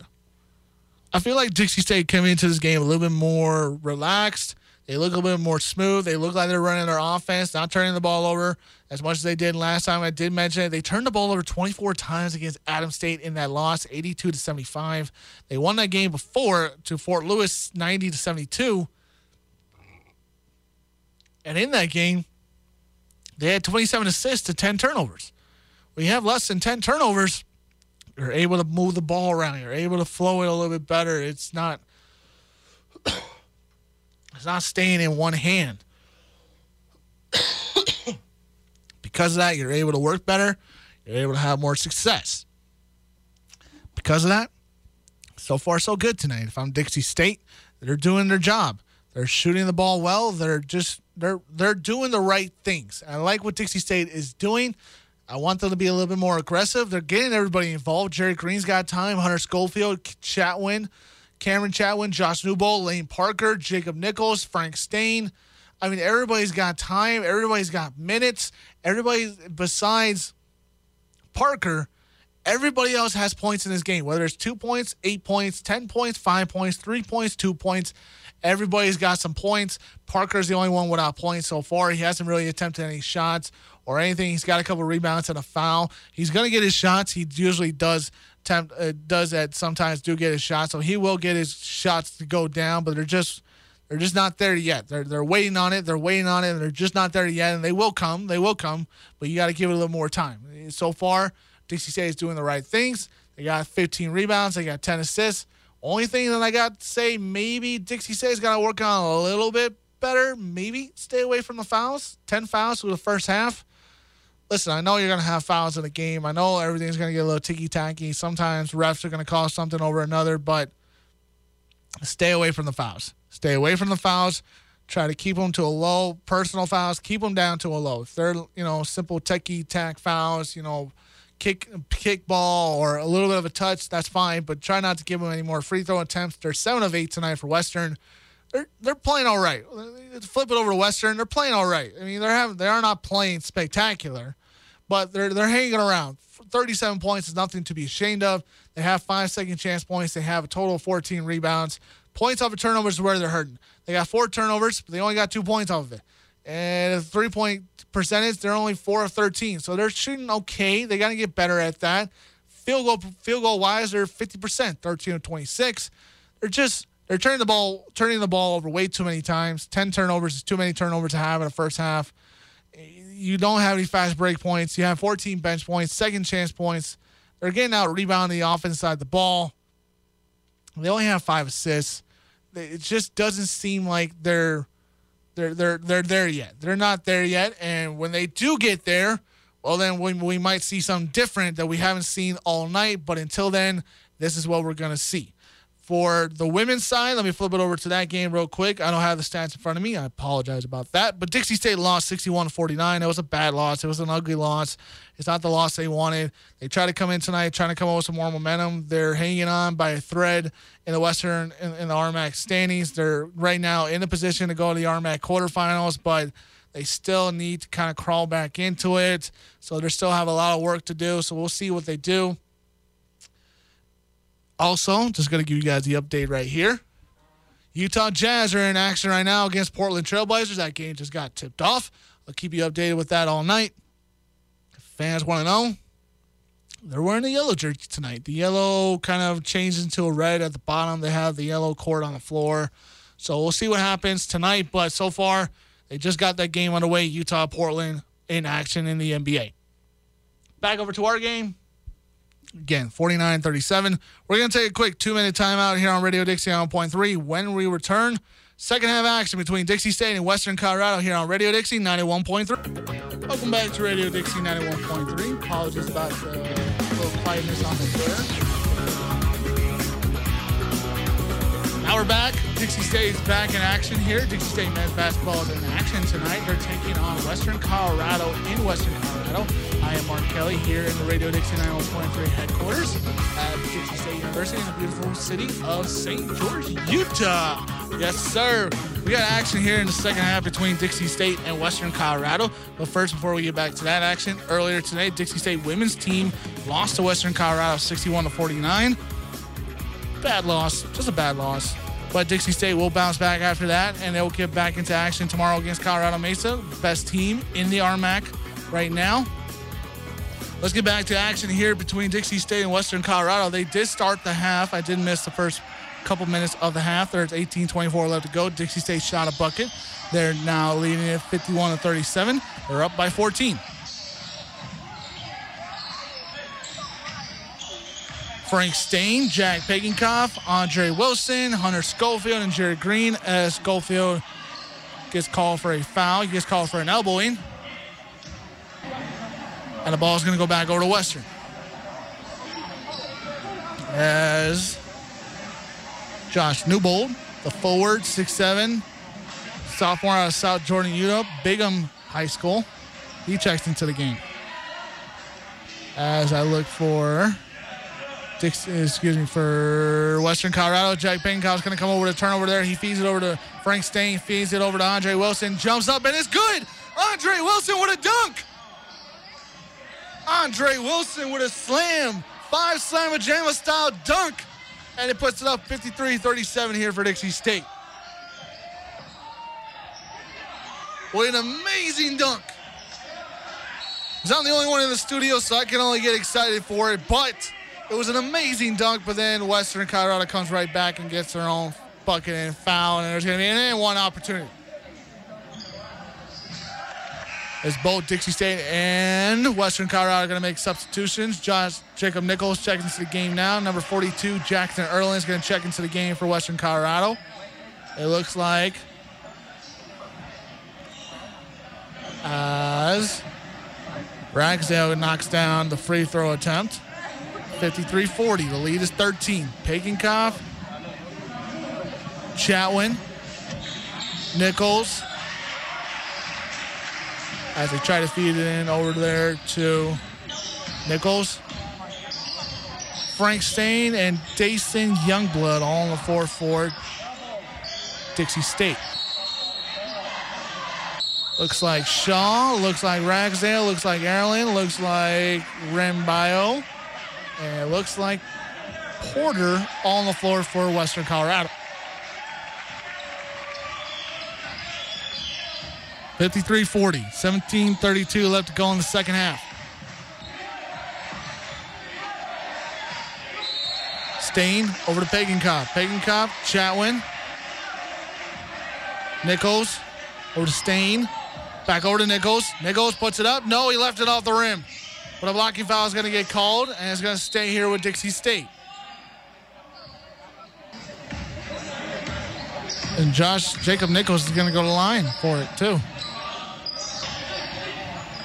I feel like Dixie State came into this game a little bit more relaxed. They look a little bit more smooth. They look like they're running their offense, not turning the ball over as much as they did last time. I did mention it. They turned the ball over 24 times against Adams State in that loss, 82 to 75. They won that game before to Fort Lewis, 90 to 72. And in that game, they had 27 assists to 10 turnovers. We have less than 10 turnovers, you're able to move the ball around. You're able to flow it a little bit better. It's not it's not staying in one hand. because of that, you're able to work better. You're able to have more success. Because of that, so far so good tonight. If I'm Dixie State, they're doing their job. They're shooting the ball well. They're just they're they're doing the right things. I like what Dixie State is doing. I want them to be a little bit more aggressive. They're getting everybody involved. Jerry Green's got time. Hunter Schofield, Chatwin, Cameron Chatwin, Josh Newbold, Lane Parker, Jacob Nichols, Frank Stain. I mean, everybody's got time. Everybody's got minutes. Everybody besides Parker, everybody else has points in this game. Whether it's two points, eight points, ten points, five points, three points, two points. Everybody's got some points. Parker's the only one without points so far. He hasn't really attempted any shots or anything. He's got a couple rebounds and a foul. He's going to get his shots. He usually does tempt, uh, does that sometimes do get his shots. So he will get his shots to go down, but they're just they're just not there yet. They're they're waiting on it. They're waiting on it. And they're just not there yet, and they will come. They will come, but you got to give it a little more time. So far, Dixie State is doing the right things. They got 15 rebounds. They got 10 assists. Only thing that I got to say, maybe Dixie State's got to work on a little bit better. Maybe stay away from the fouls. 10 fouls through the first half listen, I know you're going to have fouls in the game. I know everything's going to get a little ticky tacky. Sometimes refs are going to call something over another, but stay away from the fouls. Stay away from the fouls. Try to keep them to a low. Personal fouls, keep them down to a low. If they're, you know, simple techie tack fouls, you know, kick kick ball or a little bit of a touch, that's fine. But try not to give them any more free throw attempts. They're seven of eight tonight for Western they're they're playing all right. Flip it over to Western, they're playing all right. I mean, they're having they are not playing spectacular, but they're they're hanging around. 37 points is nothing to be ashamed of. They have five second chance points. They have a total of 14 rebounds. Points off of turnovers is where they're hurting. They got four turnovers, but they only got two points off of it. And three point percentage, they're only four of 13. So they're shooting okay. They got to get better at that. Field goal field goal wise, they're 50%, 13 of 26. They're just they're turning the ball turning the ball over way too many times. Ten turnovers is too many turnovers to have in the first half. You don't have any fast break points. You have 14 bench points, second chance points. They're getting out rebounding the offense side of the ball. They only have five assists. It just doesn't seem like they're they're they're they're there yet. They're not there yet. And when they do get there, well then we, we might see something different that we haven't seen all night. But until then, this is what we're gonna see For the women's side, let me flip it over to that game real quick. I don't have the stats in front of me. I apologize about that. But Dixie State lost 61 49. It was a bad loss. It was an ugly loss. It's not the loss they wanted. They try to come in tonight, trying to come up with some more momentum. They're hanging on by a thread in the Western in, in the RMAC standings. They're right now in a position to go to the RMAC quarterfinals, but they still need to kind of crawl back into it. So they still have a lot of work to do. So we'll see what they do. Also, just going to give you guys the update right here. Utah Jazz are in action right now against Portland Trailblazers. That game just got tipped off. I'll keep you updated with that all night. If fans want to know, they're wearing the yellow jersey tonight. The yellow kind of changes into a red at the bottom. They have the yellow cord on the floor. So we'll see what happens tonight. But so far, they just got that game underway. Utah Portland in action in the NBA. Back over to our game. Again, 49 37. We're going to take a quick two minute timeout here on Radio Dixie on 1.3. When we return, second half action between Dixie State and Western Colorado here on Radio Dixie 91.3. Welcome back to Radio Dixie 91.3. Apologies about the little quietness on the air. Now we're back. Dixie State is back in action here. Dixie State men's basketball is in action tonight. They're taking on Western Colorado in Western Colorado. I am Mark Kelly here in the Radio Dixie 91.3 headquarters at Dixie State University in the beautiful city of St. George, Utah. Yes, sir. We got action here in the second half between Dixie State and Western Colorado. But first, before we get back to that action, earlier today, Dixie State women's team lost to Western Colorado 61 to 49 bad loss, just a bad loss. But Dixie State will bounce back after that, and they'll get back into action tomorrow against Colorado Mesa, best team in the RMAC right now. Let's get back to action here between Dixie State and Western Colorado. They did start the half. I did miss the first couple minutes of the half. There's 18-24 left to go. Dixie State shot a bucket. They're now leading it 51 to 37. They're up by 14. Frank Stain, Jack Pagenkopf, Andre Wilson, Hunter Schofield, and Jared Green as Schofield gets called for a foul. He gets called for an elbowing. And the ball is going to go back over to Western. As Josh Newbold, the forward, 6'7, sophomore out of South Jordan, Utah, Bingham High School. He checks into the game. As I look for Excuse me, for Western Colorado. Jack Pagenkopf's going to come over to turnover there. He feeds it over to Frank Stain, feeds it over to Andre Wilson, jumps up, and it's good. Andre Wilson with a dunk. Andre Wilson with a slam. Five slam Jamma style dunk. And it puts it up 53 37 here for Dixie State. What an amazing dunk. I'm the only one in the studio, so I can only get excited for it. But it was an amazing dunk, but then Western Colorado comes right back and gets their own bucket and foul, and there's going to be an one opportunity. As both Dixie State and Western Colorado are going to make substitutions. Josh Jacob Nichols checking into the game now. Number 42, Jackson Erlin is going to check into the game for Western Colorado. It looks like as Ragsdale knocks down the free throw attempt. 53 40. The lead is 13. Pagenkopf, Chatwin, Nichols. As they try to feed it in over there to Nichols. Frank Stain and Dason Youngblood all on the 4 4 Dixie State. Looks like Shaw, looks like Ragsdale, looks like Erlin, looks like Rembio. And it looks like Porter on the floor for Western Colorado. 53 40, 17 32 left to go in the second half. Stain over to Pagenkopf. Pagenkopf, Chatwin. Nichols over to Stain. Back over to Nichols. Nichols puts it up. No, he left it off the rim. But a blocking foul is going to get called, and it's going to stay here with Dixie State. And Josh Jacob Nichols is going to go to line for it, too.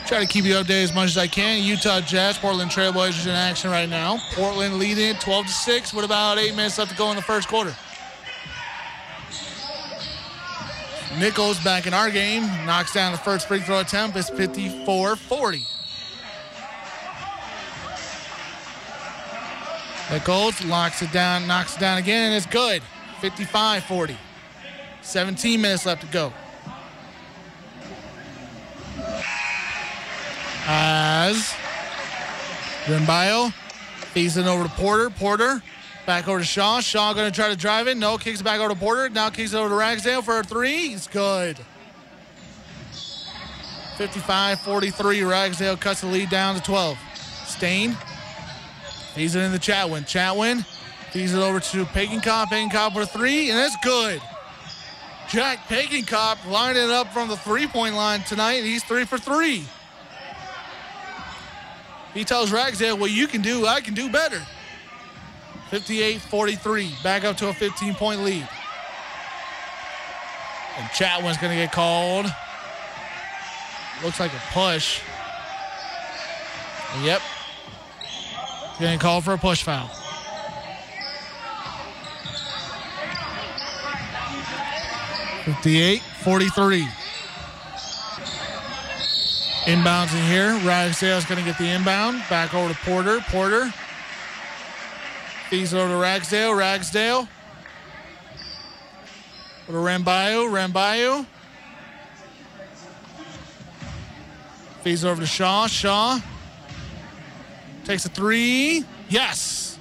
Try to keep you updated as much as I can. Utah Jazz, Portland Trailblazers in action right now. Portland leading it 12 to 6 with about eight minutes left to go in the first quarter. Nichols back in our game. Knocks down the first free throw attempt. It's 54 40. Nichols locks it down, knocks it down again, and it's good. 55 40. 17 minutes left to go. As Rimbayo feeds it over to Porter. Porter back over to Shaw. Shaw going to try to drive it. No, kicks it back over to Porter. Now kicks it over to Ragsdale for a three. It's good. 55 43. Ragsdale cuts the lead down to 12. Stain feeds it in the Chatwin. Chatwin feeds it over to Pagenkopf. Pagenkopf for three, and that's good. Jack Pagenkopf lining it up from the three point line tonight. He's three for three. He tells Ragsdale, what you can do, I can do better. 58-43, back up to a 15-point lead. And Chatwin's going to get called. Looks like a push. Yep. Getting called for a push foul. Fifty-eight, forty-three. Inbounds in here. Ragsdale's going to get the inbound. Back over to Porter. Porter. Feeds over to Ragsdale. Ragsdale. Over to Rambayo. Rambayo. Feeds over to Shaw. Shaw. Takes a three. Yes.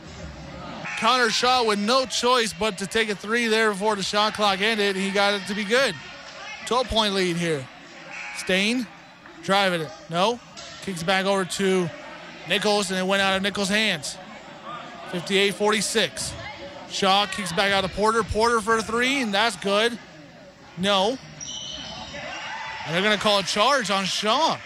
Connor Shaw with no choice but to take a three there before the shot clock ended. He got it to be good. 12 point lead here. Stain driving it. No. Kicks back over to Nichols, and it went out of Nichols' hands. 58 46. Shaw kicks back out to Porter. Porter for a three, and that's good. No. And they're going to call a charge on Shaw.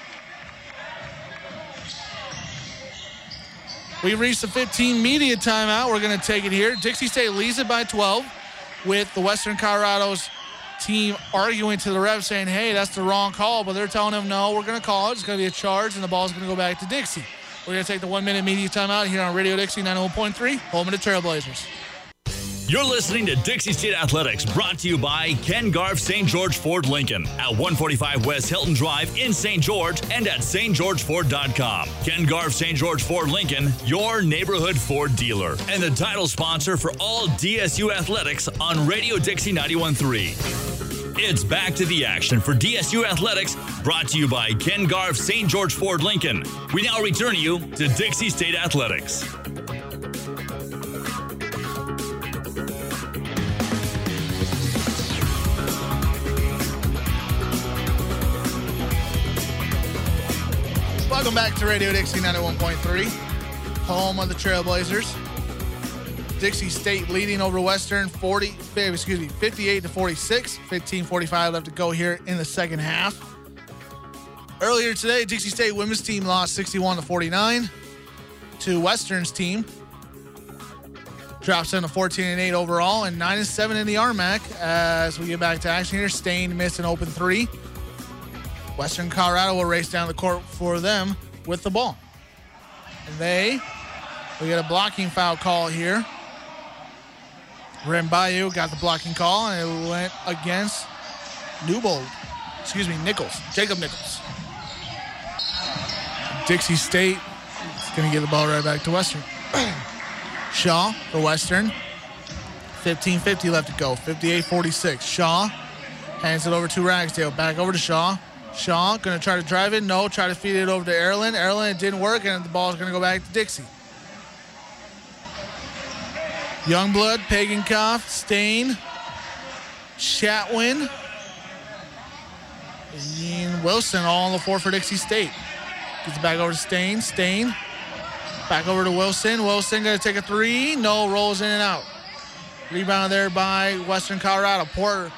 We reached the 15 media timeout. We're going to take it here. Dixie State leads it by 12 with the Western Colorado's team arguing to the ref saying, hey, that's the wrong call. But they're telling them, no, we're going to call it. It's going to be a charge, and the ball's going to go back to Dixie. We're going to take the one minute media timeout here on Radio Dixie 91.3, home of the Trailblazers. You're listening to Dixie State Athletics, brought to you by Ken Garff St. George Ford Lincoln at 145 West Hilton Drive in St. George and at stgeorgeford.com. Ken Garff St. George Ford Lincoln, your neighborhood Ford dealer, and the title sponsor for all DSU athletics on Radio Dixie 91.3. It's back to the action for DSU Athletics, brought to you by Ken Garff St. George Ford Lincoln. We now return you to Dixie State Athletics. Welcome back to Radio Dixie 91.3, home of the Trailblazers. Dixie State leading over Western 40, eh, excuse me, 58 to 46. 15:45 left to go here in the second half. Earlier today, Dixie State women's team lost 61 to 49 to Western's team. Drops down to 14 and 8 overall and 9 and 7 in the RMAC as we get back to action here. Stain missed an open three. Western Colorado will race down the court for them with the ball. And they, we get a blocking foul call here. Rambayu got the blocking call, and it went against Newbold. Excuse me, Nichols. Jacob Nichols. Dixie State is going to get the ball right back to Western. Shaw for Western. 15.50 left to go. 58-46. Shaw hands it over to Ragsdale. Back over to Shaw. Shaw going to try to drive it. No, try to feed it over to Erlin. Erlin, it didn't work, and the ball is going to go back to Dixie. Youngblood, Pagenkopf, Stain, Chatwin, and Wilson all on the floor for Dixie State. Gets it back over to Stain. Stain. Back over to Wilson. Wilson going to take a three. No, rolls in and out. Rebound there by Western Colorado. Porter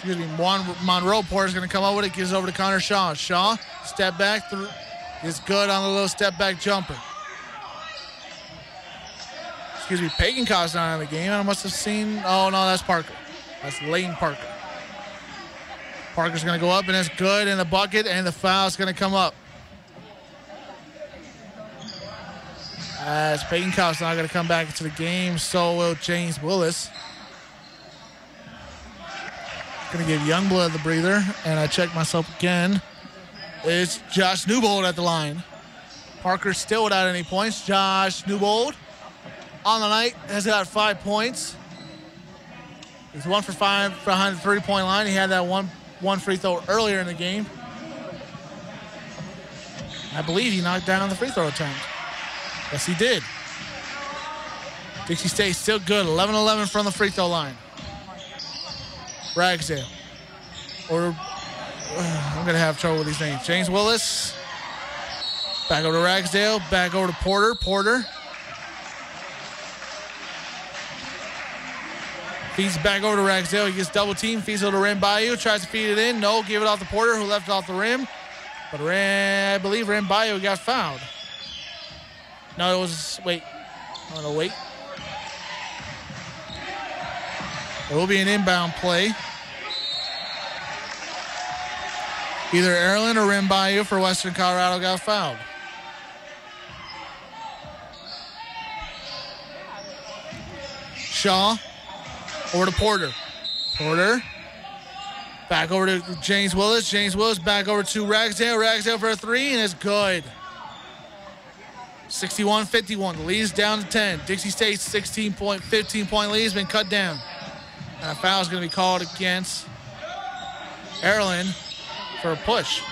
excuse me, Juan Monroe Porter's going to come up with it, gives it over to Connor Shaw. Shaw, step back, through, is good on the little step back jumper. Excuse me, Pagenkopf's not in the game. I must have seen, oh no, that's Parker. That's Lane Parker. Parker's going to go up, and it's good in the bucket, and the foul's going to come up. As Pagenkopf's not going to come back into the game, so will James Willis. Going to give Youngblood the breather, and I check myself again. It's Josh Newbold at the line. Parker still without any points. Josh Newbold on the night has got five points. He's one for five behind the three-point line. He had that one one free throw earlier in the game. I believe he knocked down the free throw attempt. Yes, he did. Dixie State still good. 11-11 from the free throw line. Ragsdale. Or uh, I'm gonna have trouble with these names. James Willis. Back over to Ragsdale. Back over to Porter. Porter. Feeds back over to Ragsdale. He gets double team. Feeds it to Rim Bayou. Tries to feed it in. No. Give it off to Porter, who left it off the rim. But Rim, I believe Rim Bayou got fouled. No, it was. Wait. I'm going to wait. It will be an inbound play. Either Erlen or Rim Bayou for Western Colorado got fouled. Shaw over to Porter. Porter back over to James Willis. James Willis back over to Ragsdale. Ragsdale for a three, and it's good. 61 51. The lead's down to 10. Dixie State's 16 point, 15 point lead has been cut down. And a foul is going to be called against Erlen for a push.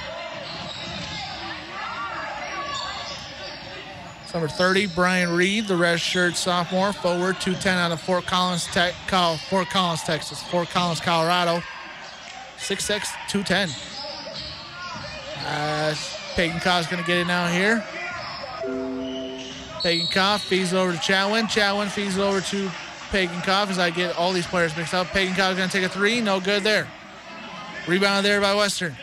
Number 30, Brian Reed, the red shirt sophomore, forward, 210 out of Fort Collins, Te- Fort Collins, Texas, Fort Collins, Colorado, 6'6", 210. Uh, Pagenkopf's going to get it now here. Pagenkopf feeds over to Chatwin. Chatwin feeds over to Koff as I get all these players mixed up. Koff's going to take a three. No good there. Rebound there by Western.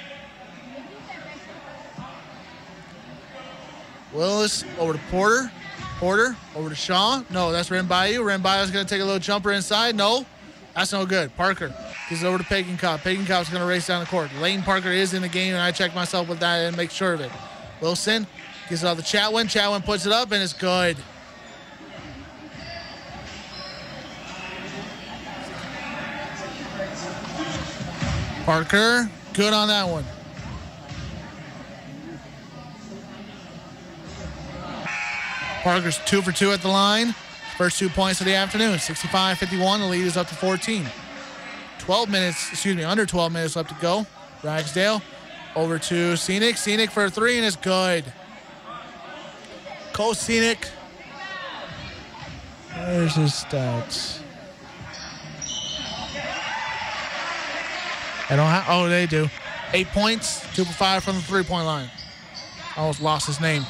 Willis over to Porter. Porter over to Shaw. No, that's. Ren Bayou's going to take a little jumper inside. No, that's no good. Parker gives it over to. Pagenkopf's going to race down the court. Lane Parker is in the game, and I check myself with that and make sure of it. Wilson gives it off the Chatwin. Chatwin puts it up, and it's good. Parker, good on that one. Parker's two for two at the line. First two points of the afternoon, 65 51. The lead is up to 14. 12 minutes, excuse me, under 12 minutes left to go. Ragsdale over to Scenic. Scenic for a three, and it's good. Cole Scenic. Where's his stats? Oh, they do. Eight points, two for five from the three point line. Almost lost his name.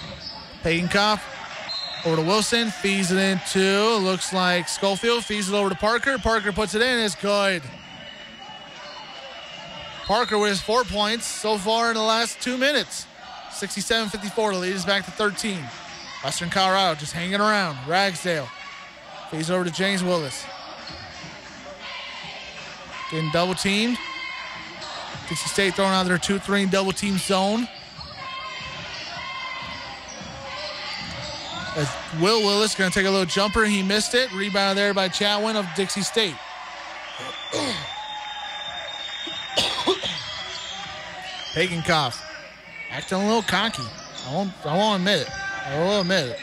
Pagenkopf over to Wilson, feeds it into, looks like Schofield, feeds it over to Parker. Parker puts it in, it's good. Parker with his four points so far in the last two minutes. 67 54 to lead us back to 13. Western Colorado just hanging around. Ragsdale feeds over to James Willis. Getting double teamed. Dixie State throwing out their 2 3 double team zone. As Will Willis going to take a little jumper. He missed it. Rebound there by Chatwin of Dixie State. Pagenkopf acting a little cocky. I won't, I won't admit it. I will admit it.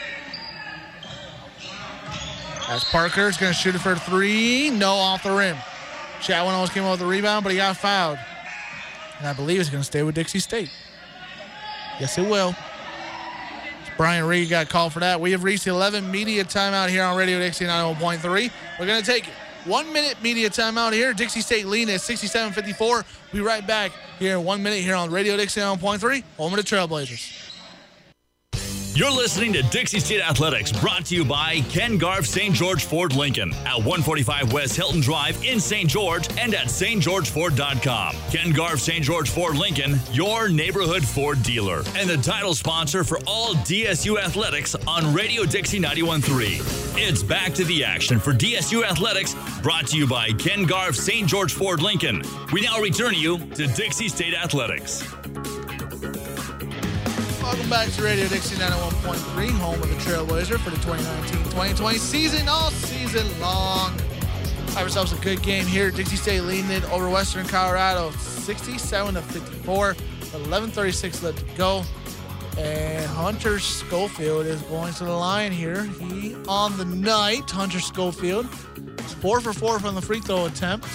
As Parker is going to shoot it for three. No off the rim. Chatwin almost came up with the rebound, but he got fouled. And I believe he's going to stay with Dixie State. Yes, it will. Brian Reed got called for that. We have reached the 11 media timeout here on Radio Dixie 91.3. We're going to take. One minute media timeout here. Dixie State leading at 67-54. Be right back here in one minute here on Radio Dixie 91.3. Home of the Trailblazers. You're listening to Dixie State Athletics, brought to you by Ken Garff St. George Ford Lincoln at 145 West Hilton Drive in St. George and at stgeorgeford.com. Ken Garff St. George Ford Lincoln, your neighborhood Ford dealer, and the title sponsor for all DSU athletics on Radio Dixie 91.3. It's back to the action for DSU athletics, brought to you by Ken Garff St. George Ford Lincoln. We now return you to Dixie State Athletics. Welcome back to Radio Dixie 91.3, home of the Trailblazer for the 2019-2020 season, all season long. Have ourselves a good game here. Dixie State leading it over Western Colorado, 67 to 54. 11:36 left to go, and Hunter Schofield is going to the line here. He on the night. Hunter Schofield four for four from the free throw attempts.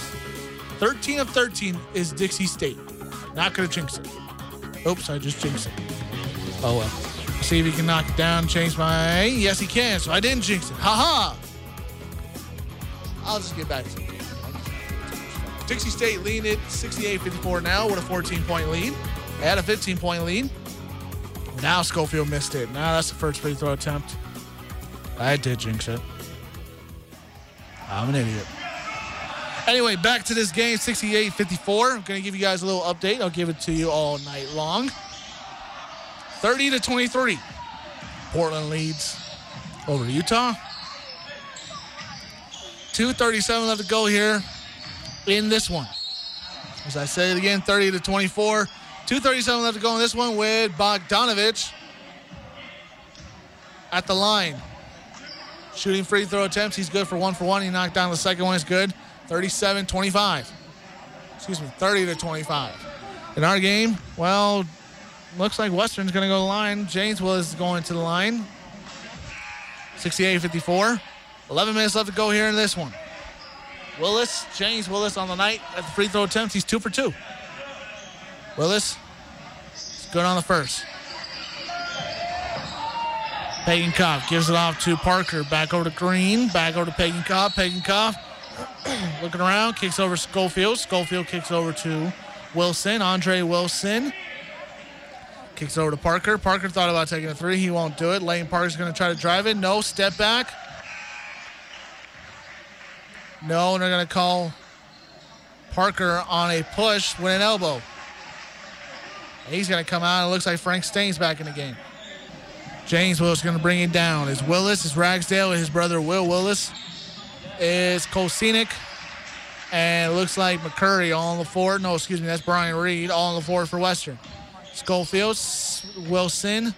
13 of 13 is Dixie State. Not gonna jinx it. Oops, I just jinxed it. Oh well. See if he can knock it down, change my. Yes, he can. So I didn't jinx it. Ha ha. I'll just get back to game. Dixie State leading it 68 54 now with a 14 point lead. They had a 15 point lead. Now Schofield missed it. Now that's the first free throw attempt. I did jinx it. I'm an idiot. Anyway, back to this game 68 54. I'm going to give you guys a little update. I'll give it to you all night long. 30 to 23. Portland leads over Utah. 237 left to go here in this one. As I say it again, 30 to 24. 237 left to go in this one with Bogdanovich at the line. Shooting free throw attempts. He's good for one for one. He knocked down the second one. Is good. 37 25. Excuse me, 30 to 25. In our game, well, looks like Western's going to go to the line. James Willis is going to the line. 68 54. 11 minutes left to go here in this one. Willis, James Willis on the night at the free throw attempts. He's two for two. Willis, is good on the first. Pagenkopf gives it off to Parker. Back over to Green. Back over to Pagenkopf. Pagan Koff looking around. Kicks over Schofield. Schofield kicks over to Wilson. Andre Wilson. Kicks over to Parker. Parker thought about taking a three. He won't do it. Lane Parker's going to try to drive it. No. Step back. No, and they're going to call Parker on a push with an elbow. He's going to come out. It looks like Frank Staines back in the game. James Willis going to bring it down. Is Willis, is Ragsdale, his brother Will Willis, is Kosinick, and it looks like McCurry all on the floor. No, excuse me, that's Brian Reed all on the floor for Western. Schofield, Wilson,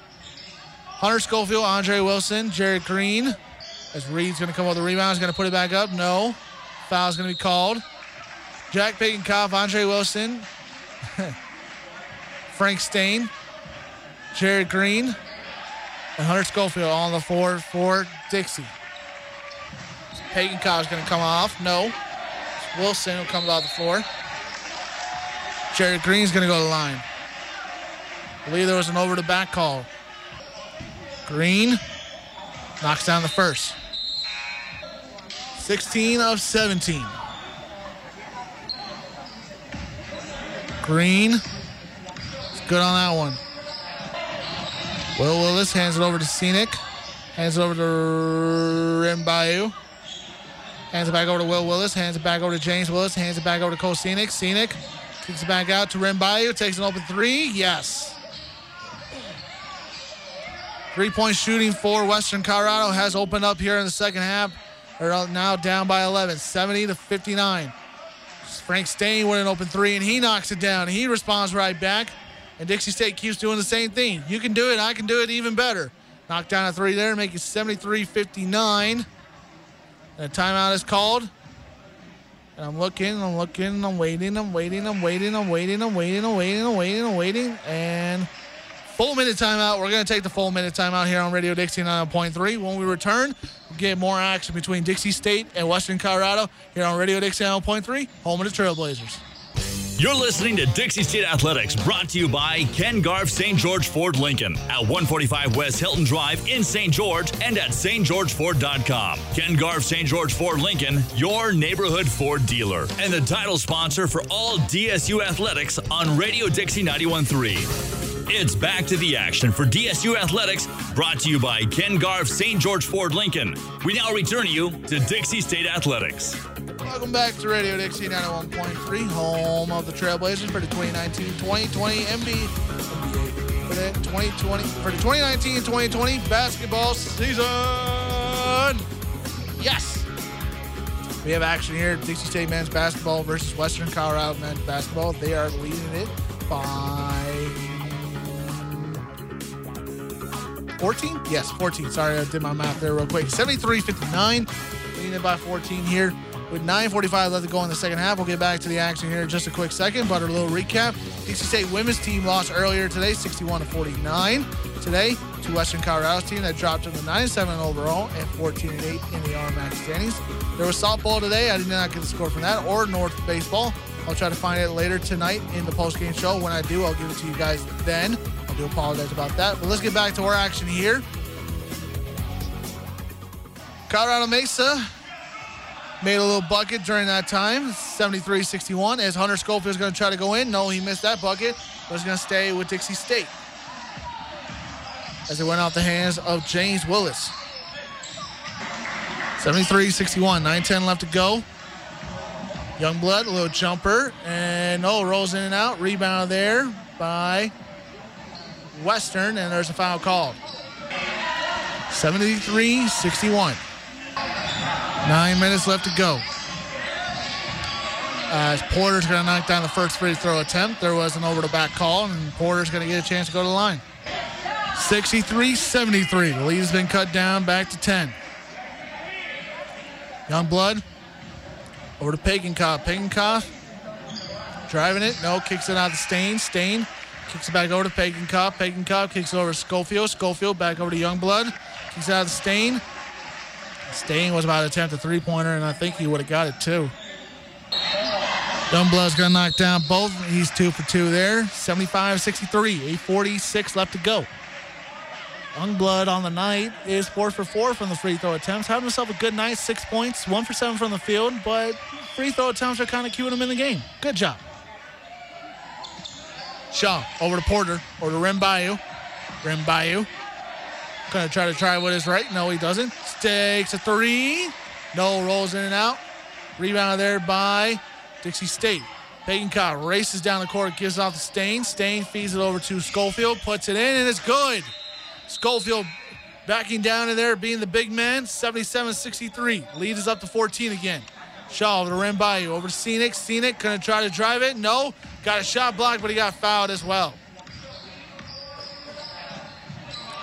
Hunter Schofield, Andre Wilson, Jared Green. As Reed's going to come with the rebound, he's going to put it back up. No. Foul's going to be called. Jack Pagenkopf, Andre Wilson, Frank Stain, Jared Green, and Hunter Schofield on the floor for Dixie. Pagenkopf is going to come off. No. Wilson will come off the floor. Jared Green's going to go to the line. I believe there was an over the back call. Green knocks down the first. 16 of 17. Green is good on that one. Will Willis hands it over to Scenic. Hands it over to Rimbayou. Hands it back over to Will Willis. Hands it back over to James Willis. Hands it back over to Cole Scenic. Scenic kicks it back out to Rimbayou. Takes an open three. Yes. Three-point shooting for Western Colorado has opened up here in the second half. They're now down by 11, 70 to 59. Frank Stain with an open three, and he knocks it down. He responds right back, and Dixie State keeps doing the same thing. You can do it, I can do it even better. Knock down a three there, make it 73-59. And a timeout is called. And I'm looking, I'm looking, I'm waiting, I'm waiting, I'm waiting, I'm waiting, I'm waiting, I'm waiting, I'm waiting, I'm waiting, and full minute timeout. We're going to take the full minute timeout here on Radio Dixie 9.3. When we return, we'll get more action between Dixie State and Western Colorado here on Radio Dixie 9.3, home of the Trailblazers. You're listening to Dixie State Athletics, brought to you by Ken Garff St. George Ford Lincoln at 145 West Hilton Drive in St. George and at stgeorgeford.com. Ken Garff St. George Ford Lincoln, your neighborhood Ford dealer, and the title sponsor for all DSU athletics on Radio Dixie 91.3. It's back to the action for DSU Athletics, brought to you by Ken Garff St. George Ford Lincoln. We now return you to Dixie State Athletics. Welcome back to Radio Dixie 91.3, home of the Trailblazers for the 2019-2020 NBA, for the 2020 for the 2019-2020 basketball season. Yes. We have action here. Dixie State men's basketball versus Western Colorado men's basketball. They are leading it by 14? Yes, 14. Sorry, I did my math there real quick. 73-59. Leading it by 14 here. With 9.45 left to go in the second half, we'll get back to the action here in just a quick second. But a little recap: Dixie State women's team lost earlier today, 61 to 49. Today, to Western Colorado's team that dropped to 9-7 overall and 14 and 8 in the RMAC standings. There was softball today. I did not get the score from that, or North baseball. I'll try to find it later tonight in the post-game show. When I do, I'll give it to you guys then. I do apologize about that. But let's get back to our action here. Colorado Mesa made a little bucket during that time, 73-61. As Hunter Schofield is going to try to go in. No, he missed that bucket, but he's going to stay with Dixie State. As it went out the hands of James Willis. 73-61, 9-10 left to go. Youngblood, a little jumper, and oh, rolls in and out. Rebound there by Western, and there's a foul called. 73-61. Nine minutes left to go. As Porter's going to knock down the first free throw attempt, there was an over the back call, and Porter's going to get a chance to go to the line. 63 73. The lead has been cut down back to 10. Young blood over to Pagenkopf. Pagenkopf driving it. No, kicks it out to Stain. Stain kicks it back over to Pagenkopf. Pagenkopf kicks it over to Schofield. Schofield back over to Young blood. Kicks it out to Stain. Stain was about to attempt a three pointer, and I think he would have got it too. Youngblood's going to knock down both. He's two for two there. 75 63. 8.46 left to go. Youngblood on the night is four for four from the free throw attempts. Having himself a good night, six points, one for seven from the field, but free throw attempts are kind of keeping him in the game. Good job. Shaw over to Porter or to Rim Bayou. Rim Bayou. Gonna try to try what is right. No, he doesn't. Takes a three. No, rolls in and out. Rebound there by Dixie State. Pagenkopf races down the court, gives off the Stain. Stain feeds it over to Schofield, puts it in, and it's good. Schofield backing down in there, being the big man. 77-63. Lead is up to 14 again. Shaw over to Rim by you. Over to Scenic. Scenic gonna try to drive it. No. Got a shot blocked, but he got fouled as well.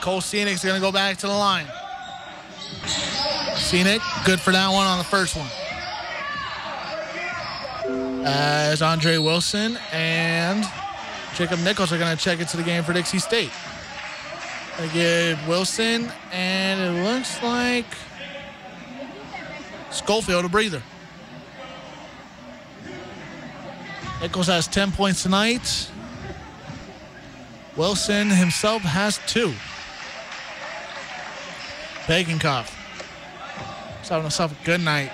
Cole Scenic's gonna go back to the line. Scenic, good for that one on the first one. As Andre Wilson and Jacob Nichols are gonna check into the game for Dixie State. Give Wilson, and it looks like Schofield a breather. Nichols has 10 points tonight. Wilson himself has two. Pagenkopf. He's having himself a good night.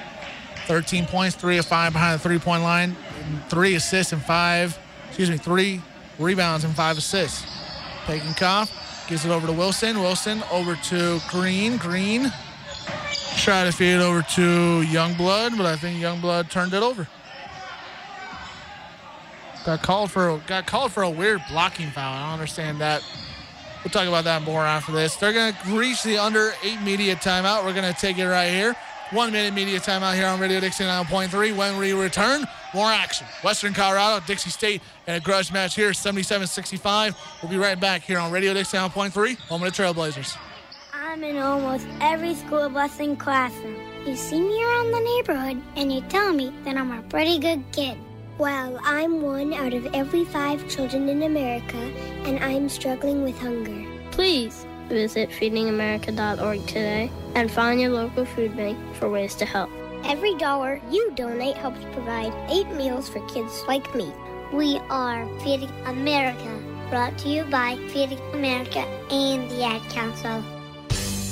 13 points, three of five behind the three-point line, three assists and five, excuse me, three rebounds and five assists. Pagenkopf gives it over to Wilson. Wilson over to Green. Green try to feed it over to Youngblood, but I think Youngblood turned it over. Got called for got called for a weird blocking foul. I don't understand that. We'll talk about that more after this. They're going to reach the under eight media timeout. We're going to take it right here. One minute media timeout here on Radio Dixie 9.3. When we return, more action. Western Colorado, Dixie State, and a grudge match here, 77-65. We'll be right back here on Radio Dixie 9.3, home of the Trailblazers. I'm in almost every school bus and classroom. You see me around the neighborhood, and you tell me that I'm a pretty good kid. Well, I'm one out of every five children in America, and I'm struggling with hunger. Please visit feedingamerica.org today and find your local food bank for ways to help. Every dollar you donate helps provide eight meals for kids like me. We are Feeding America, brought to you by Feeding America and the Ad Council.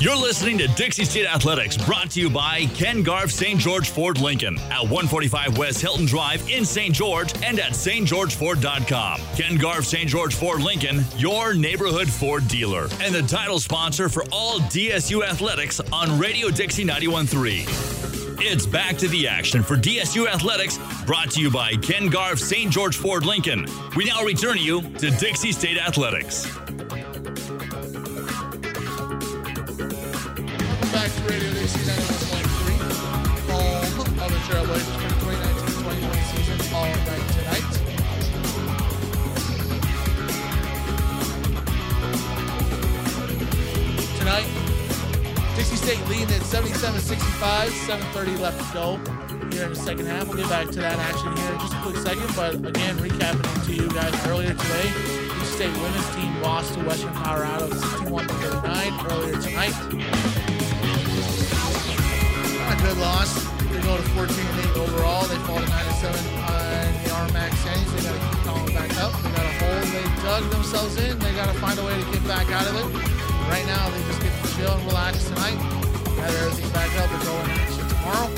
You're listening to Dixie State Athletics, brought to you by Ken Garff St. George Ford Lincoln at 145 West Hilton Drive in St. George and at stgeorgeford.com. Ken Garff St. George Ford Lincoln, your neighborhood Ford dealer, and the title sponsor for all DSU athletics on Radio Dixie 913. It's back to the action for DSU Athletics, brought to you by Ken Garff St. George Ford Lincoln. We now return you to Dixie State Athletics. Back to Radio Dixie 91.3, home of the Trailblazers for 2019-21 season, all night tonight. Tonight, Dixie State leading at 77-65, 7.30 left to go here in the second half. We'll get back to that action here in just a quick second, but again, recapping to you guys earlier today, Dixie State women's team lost to Western Colorado 61-39 earlier tonight good loss. They go to 14 and 8 overall. They fall to 9 and 7 on uh, the RMAC standings. They got to keep calling back up. They got a hole they dug themselves in. They got to find a way to get back out of it. Right now, they just get to chill and relax tonight. Gather everything back up and go in action tomorrow.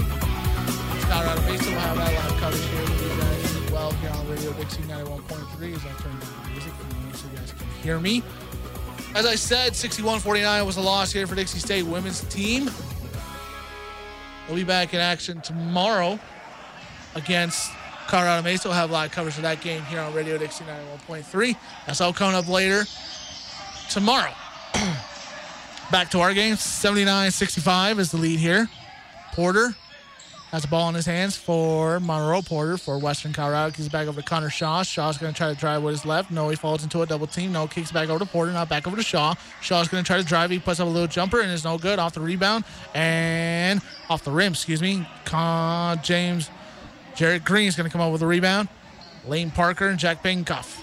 Colorado Mesa will have that live coverage here with you guys as well here on Radio Dixie 91.3 as I turn down the music so you guys can hear me. As I said, 61-49 was a loss here for Dixie State women's team. They'll be back in action tomorrow against Colorado Mesa. We'll have live coverage of that game here on Radio Dixie 91.3. That's all coming up later tomorrow. back to our game. 79-65 is the lead here. Porter has a ball in his hands for Monroe Porter for Western Colorado. Kicks back over to Connor Shaw. Shaw's going to try to drive with his left. No, he falls into a double team. No, kicks back over to Porter. Not back over to Shaw. Shaw's going to try to drive. He puts up a little jumper and is no good. Off the rebound and off the rim, excuse me. Con James Jared Green is going to come up with a rebound. Lane Parker and Jack Pagenkopf.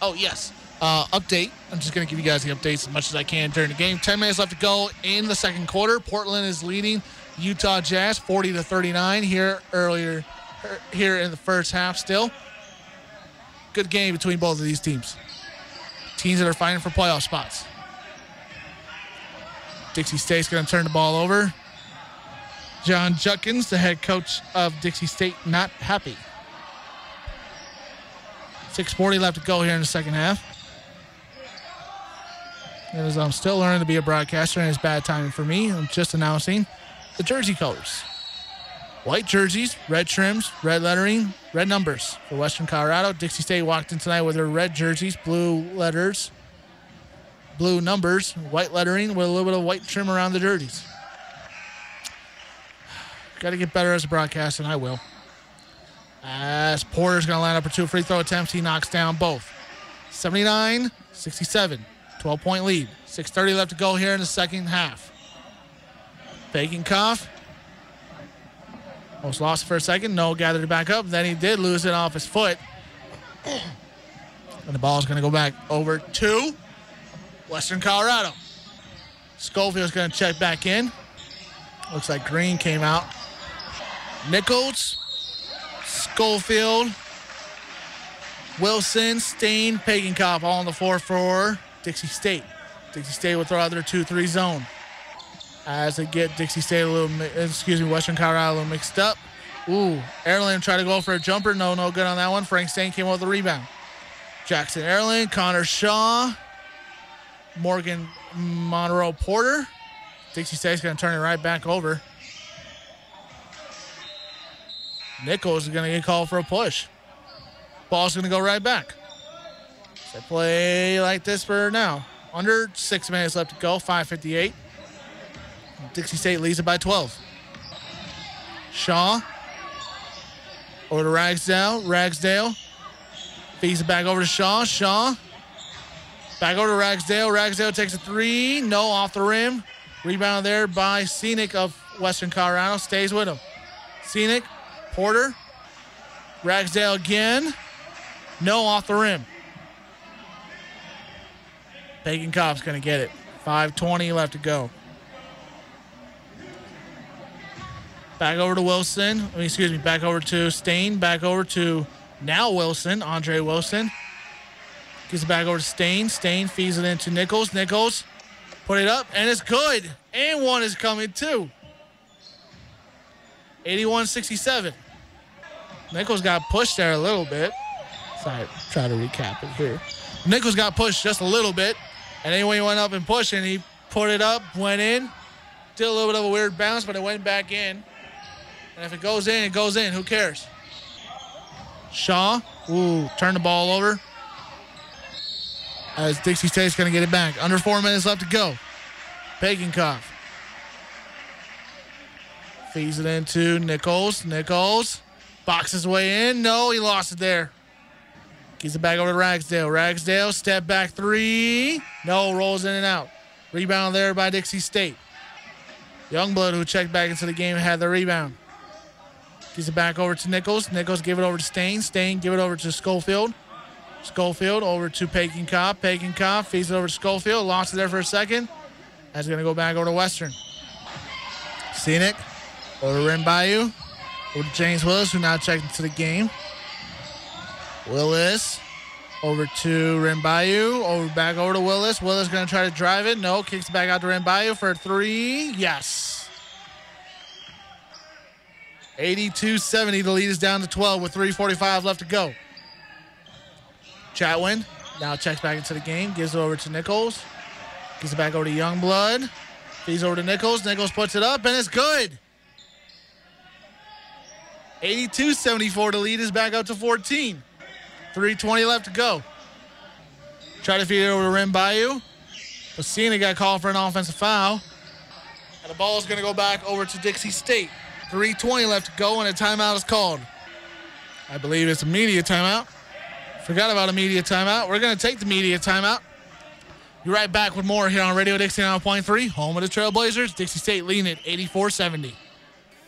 Oh, yes. Uh, update. I'm just going to give you guys the updates as much as I can during the game. 10 minutes left to go in the second quarter. Portland is leading Utah Jazz 40 to 39 here earlier here in the first half still. Good game between both of these teams. Teams that are fighting for playoff spots. Dixie State's going to turn the ball over. Jon Judkins, the head coach of Dixie State, not happy. 6.40 left to go here in the second half. As I'm um, still learning to be a broadcaster, and it's bad timing for me. I'm just announcing the jersey colors. White jerseys, red trims, red lettering, red numbers for Western Colorado. Dixie State walked in tonight with their red jerseys, blue letters, blue numbers, white lettering with a little bit of white trim around the jerseys. Got to get better as a broadcaster, and I will. As Porter's going to line up for two free throw attempts, he knocks down both. 79 67. 12 point lead. 6.30 left to go here in the second half. Faking cough. Almost lost for a second. No, gathered it back up. Then he did lose it off his foot. And the ball is going to go back over to Western Colorado. Schofield's going to check back in. Looks like Green came out. Nichols, Schofield, Wilson, Stain, Pagan all on the floor for Dixie State. Dixie State will throw out their 2-3 zone. As they get Dixie State a little, excuse me, Western Colorado a little mixed up. Ooh, Erlin tried to go for a jumper. No, no good on that one. Frank Stain came up with the rebound. Jackson Erlin, Connor Shaw, Morgan Monroe Porter. Dixie State's going to turn it right back over. Nichols is going to get called for a push. Ball's going to go right back. They play like this for now. Under six minutes left to go, 5.58. Dixie State leads it by 12. Shaw. Over to Ragsdale. Ragsdale. Feeds it back over to Shaw. Shaw. Back over to Ragsdale. Ragsdale takes a three. No off the rim. Rebound there by Scenic of Western Colorado. Stays with him. Scenic. Porter. Ragsdale again. No off the rim. Pagenkopf's going to get it. 5.20 left to go. Back over to Wilson. Excuse me, back over to Stain. Back over to now Wilson, Andre Wilson. Gives it back over to Stain. Stain feeds it into Nichols. Nichols put it up, and it's good. And one is coming too. 81 67. Nichols got pushed there a little bit. Sorry, try to recap it here. Nichols got pushed just a little bit, and then he went up and pushed, and he put it up, went in, did a little bit of a weird bounce, but it went back in. And if it goes in, it goes in. Who cares? Shaw, ooh, turn the ball over. As Dixie State's going to get it back. Under four minutes left to go. Pagenkopf. Feeds it into Nichols. Nichols boxes way in. No, he lost it there. It back over to Ragsdale. Ragsdale, step back three. No, rolls in and out. Rebound there by Dixie State. Youngblood, who checked back into the game, had the rebound. Gives it back over to Nichols. Nichols give it over to Stain. Stain give it over to Schofield. Schofield over to Pagenkopf. Pagan Cop feeds it over to Schofield. Lost it there for a second. That's going to go back over to Western. Scenic over to Rim Bayou. Over to James Willis, who now checked into the game. Willis over to Rim Bayou. Over back over to Willis. Willis going to try to drive it. No, kicks back out to Rim Bayou for three. Yes. 82-70. The lead is down to 12 with 3:45 left to go. Chatwin now checks back into the game. Gives it over to Nichols. Gives it back over to Youngblood. Feeds over to Nichols. Nichols puts it up, and it's good. 82-74. The lead is back up to 14. 3.20 left to go. Try to feed it over to Rim Bayou. Bassina got called for an offensive foul. And the ball is going to go back over to Dixie State. 3.20 left to go, and a timeout is called. I believe it's a media timeout. Forgot about a media timeout. We're going to take the media timeout. Be right back with more here on Radio Dixie 9.3, home of the Trailblazers. Dixie State leading at 84 70.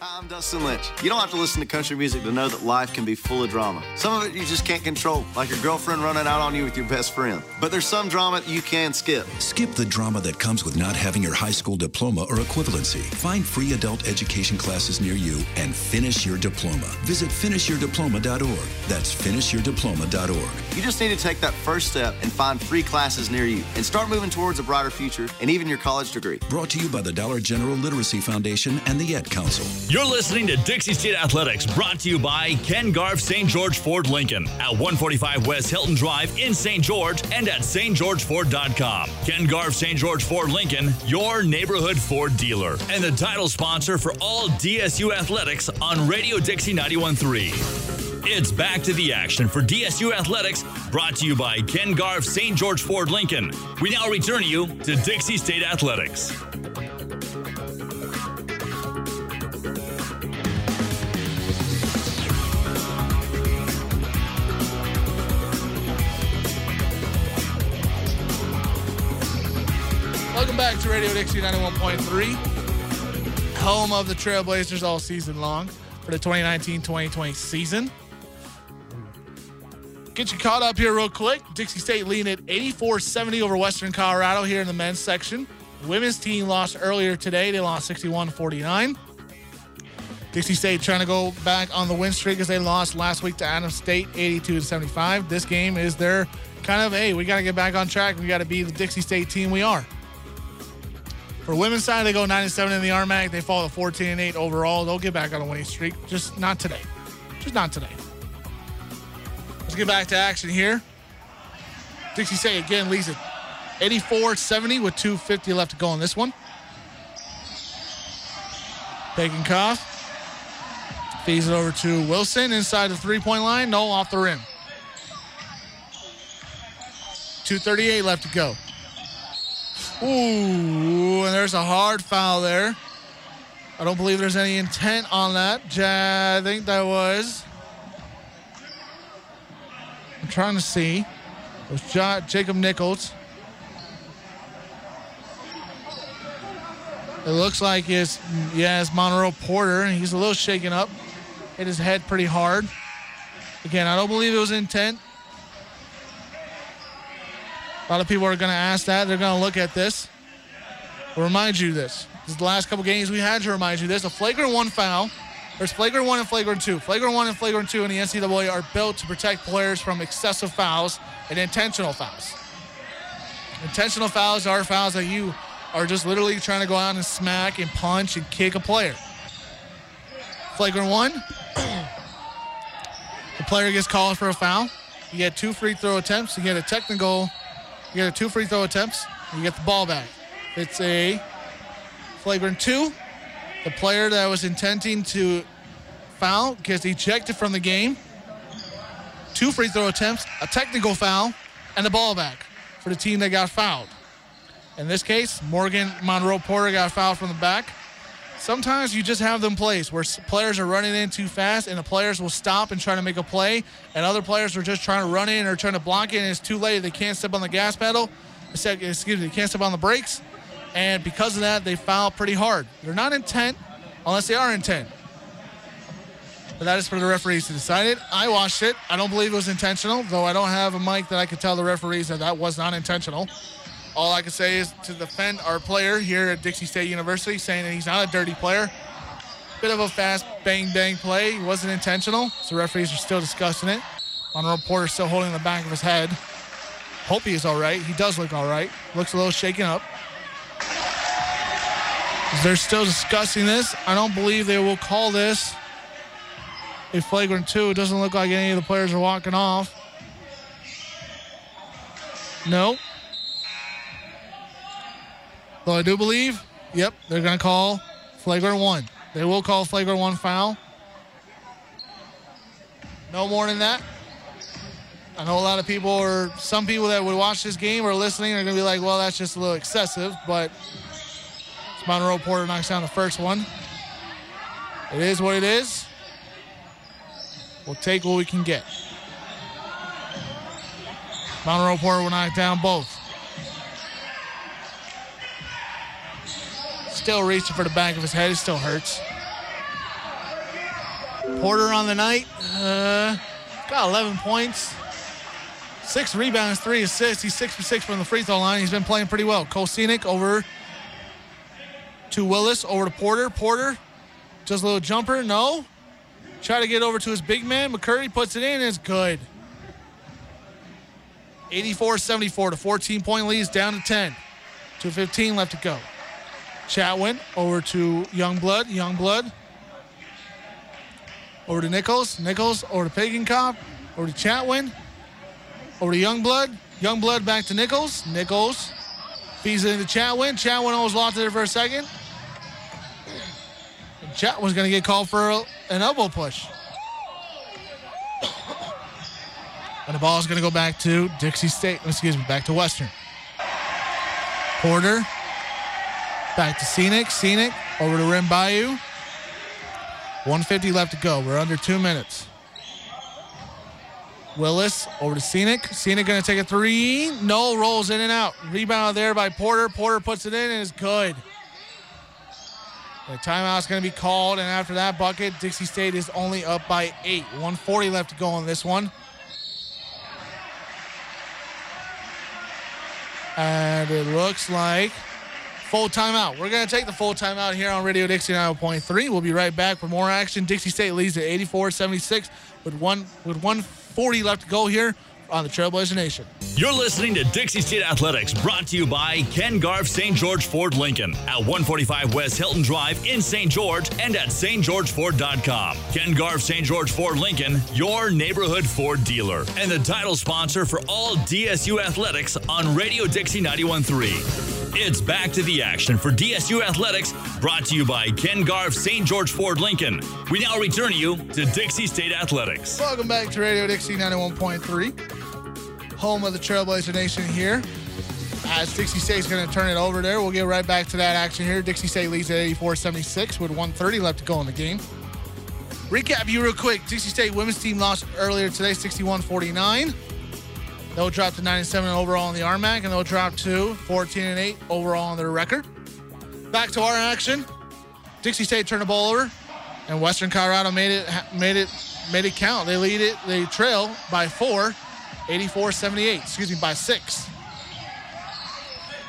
Hi, I'm Dustin Lynch. You don't have to listen to country music to know that life can be full of drama. Some of it you just can't control, like your girlfriend running out on you with your best friend. But there's some drama you can skip. Skip the drama that comes with not having your high school diploma or equivalency. Find free adult education classes near you and finish your diploma. Visit finishyourdiploma.org. That's finishyourdiploma.org. You just need to take that first step and find free classes near you and start moving towards a brighter future and even your college degree. Brought to you by the Dollar General Literacy Foundation and the Ad Council. You're listening to Dixie State Athletics, brought to you by Ken Garff St. George Ford Lincoln at 145 West Hilton Drive in St. George and at stgeorgeford.com. Ken Garff St. George Ford Lincoln, your neighborhood Ford dealer, and the title sponsor for all DSU athletics on Radio Dixie 913. It's back to the action for DSU Athletics, brought to you by Ken Garff St. George Ford Lincoln. We now return you to Dixie State Athletics. Radio Dixie 91.3, home of the Trailblazers all season long for the 2019-2020 season. Get you caught up here real quick. Dixie State leading at 84-70 over Western Colorado here in the men's section. women's team lost earlier today. They lost 61-49. Dixie State trying to go back on the win streak as they lost last week to Adams State 82-75. This game is their kind of, hey, we got to get back on track. We got to be the Dixie State team we are. For women's side, they go 9 and 7 in the RMAC. They fall to 14 and 8 overall. They'll get back on a winning streak. Just not today. Just not today. Let's get back to action here. Dixie State again leads it 84 70 with 250 left to go on this one. Pagenkopf feeds it over to Wilson inside the three point line. No, off the rim. 238 left to go. Ooh, and there's a hard foul there. I don't believe there's any intent on that. Ja- I think that was. I'm trying to see. It was Ja- Jacob Nichols. It looks like it's, yeah, it's Monroe Porter, he's a little shaken up. Hit his head pretty hard. Again, I don't believe it was intent. A lot of people are going to ask that. They're going to look at this. I'll remind you this. This is the last couple games we had to remind you this. A flagrant one foul There's flagrant one and flagrant two. Flagrant one and flagrant two in the NCAA are built to protect players from excessive fouls and intentional fouls. Intentional fouls are fouls that you are just literally trying to go out and smack and punch and kick a player. Flagrant one, the player gets called for a foul. You get two free throw attempts. You get a technical. You get a two free throw attempts. and You get the ball back. It's a flagrant two. The player that was intending to foul gets ejected from the game. Two free throw attempts, a technical foul, and the ball back for the team that got fouled. In this case, Morgan Monroe Porter got fouled from the back. Sometimes you just have them plays where players are running in too fast and the players will stop and try to make a play, and other players are just trying to run in or trying to block it, and it's too late. They can't step on the gas pedal. Uh, excuse me, they can't step on the brakes, and because of that, they foul pretty hard. They're not intent unless they are intent. But that is for the referees to decide it. I watched it. I don't believe it was intentional, though I don't have a mic that I could tell the referees that that was not intentional. All I can say is to defend our player here at Dixie State University, saying that he's not a dirty player. Bit of a fast bang bang play. It wasn't intentional. So referees are still discussing it. Monroe Porter still holding the back of his head. Hope he is all right. He does look all right. Looks a little shaken up. They're still discussing this. I don't believe they will call this a flagrant two. It doesn't look like any of the players are walking off. No. Though I do believe, yep, they're going to call flagrant one. They will call flagrant one foul. No more than that. I know a lot of people or some people that would watch this game or listening are going to be like, well, that's just a little excessive, but Monroe Porter knocks down the first one. It is what it is. We'll take what we can get. Monroe Porter will knock down both. Still reaching for the back of his head. It still hurts. Porter on the night. Uh, got 11 points. Six rebounds, three assists. He's six for six from the free throw line. He's been playing pretty well. Cole Scenic over to Willis, over to Porter. Porter, just a little jumper. No. Try to get over to his big man. McCurry puts it in. It's good. 84-74 to 14 point lead leads down to 10. 2.15 left to go. Chatwin over to Youngblood. Youngblood over to Nichols. Nichols over to Pagenkopf. Over to Chatwin. Over to Youngblood. Youngblood back to Nichols. Nichols feeds it into Chatwin. Chatwin almost lost it there for a second. Chat was going to get called for an elbow push. And the ball is going to go back to Dixie State, excuse me, back to Western. Porter, back to Scenic. Scenic, over to Rim Bayou. 150 left to go. We're under two minutes. Willis over to Scenic. Scenic going to take a three. No, rolls in and out. Rebound there by Porter. Porter puts it in and is good. The timeout's going to be called, and after that bucket, Dixie State is only up by eight. 140 left to go on this one. And it looks like full timeout. We're going to take the full timeout here on Radio Dixie 9.3. We'll be right back for more action. Dixie State leads at 84-76 with one with 140 left to go here on the Trailblazer Nation. You're listening to Dixie State Athletics, brought to you by Ken Garff St. George Ford Lincoln at 145 West Hilton Drive in St. George and at stgeorgeford.com. Ken Garff St. George Ford Lincoln, your neighborhood Ford dealer, and the title sponsor for all DSU athletics on Radio Dixie 913. It's back to the action for DSU Athletics, brought to you by Ken Garff St. George Ford Lincoln. We now return you to Dixie State Athletics. Welcome back to Radio Dixie 91.3 home of the Trailblazer Nation here. As Dixie State's going to turn it over there, we'll get right back to that action here. Dixie State leads at 84-76 with 130 left to go in the game. Recap you real quick. Dixie State women's team lost earlier today, 61-49. They'll drop to 97 overall in the RMAC, and they'll drop to 14 and 8 overall on their record. Back to our action. Dixie State turned the ball over, and Western Colorado made it made it made it count. They lead it. They trail by four. 84 78, excuse me, by six.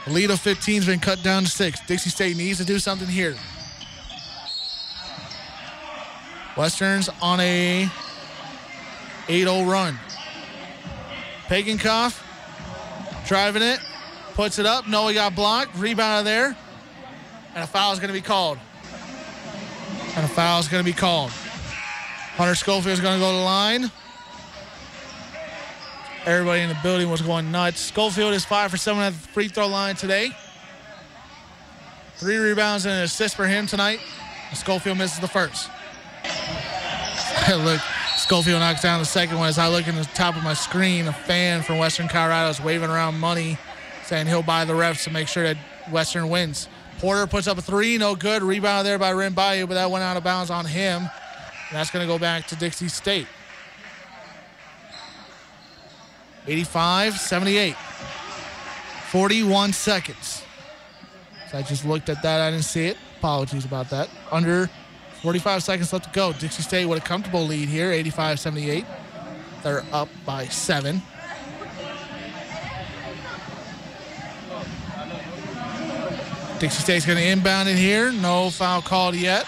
The lead of 15 has been cut down to six. Dixie State needs to do something here. Western's on a 8-0 run. Pagenkopf driving it, puts it up. No, he got blocked. Rebound there. And a foul is going to be called. And a foul is going to be called. Hunter Schofield is going to go to the line. Everybody in the building was going nuts. Schofield is five for seven at the free throw line today. Three rebounds and an assist for him tonight. Schofield misses the first. Look, Schofield knocks down the second one. As I look in the top of my screen, a fan from Western Colorado is waving around money, saying he'll buy the refs to make sure that Western wins. Porter puts up a three, no good. Rebound there by Ren Bayou, but that went out of bounds on him. And that's going to go back to Dixie State. 85 78. 41 seconds. So I just looked at that. I didn't see it. Apologies about that. Under 45 seconds left to go. Dixie State with a comfortable lead here, 85 78. They're up by seven. Dixie State's going to inbound it here. No foul called yet.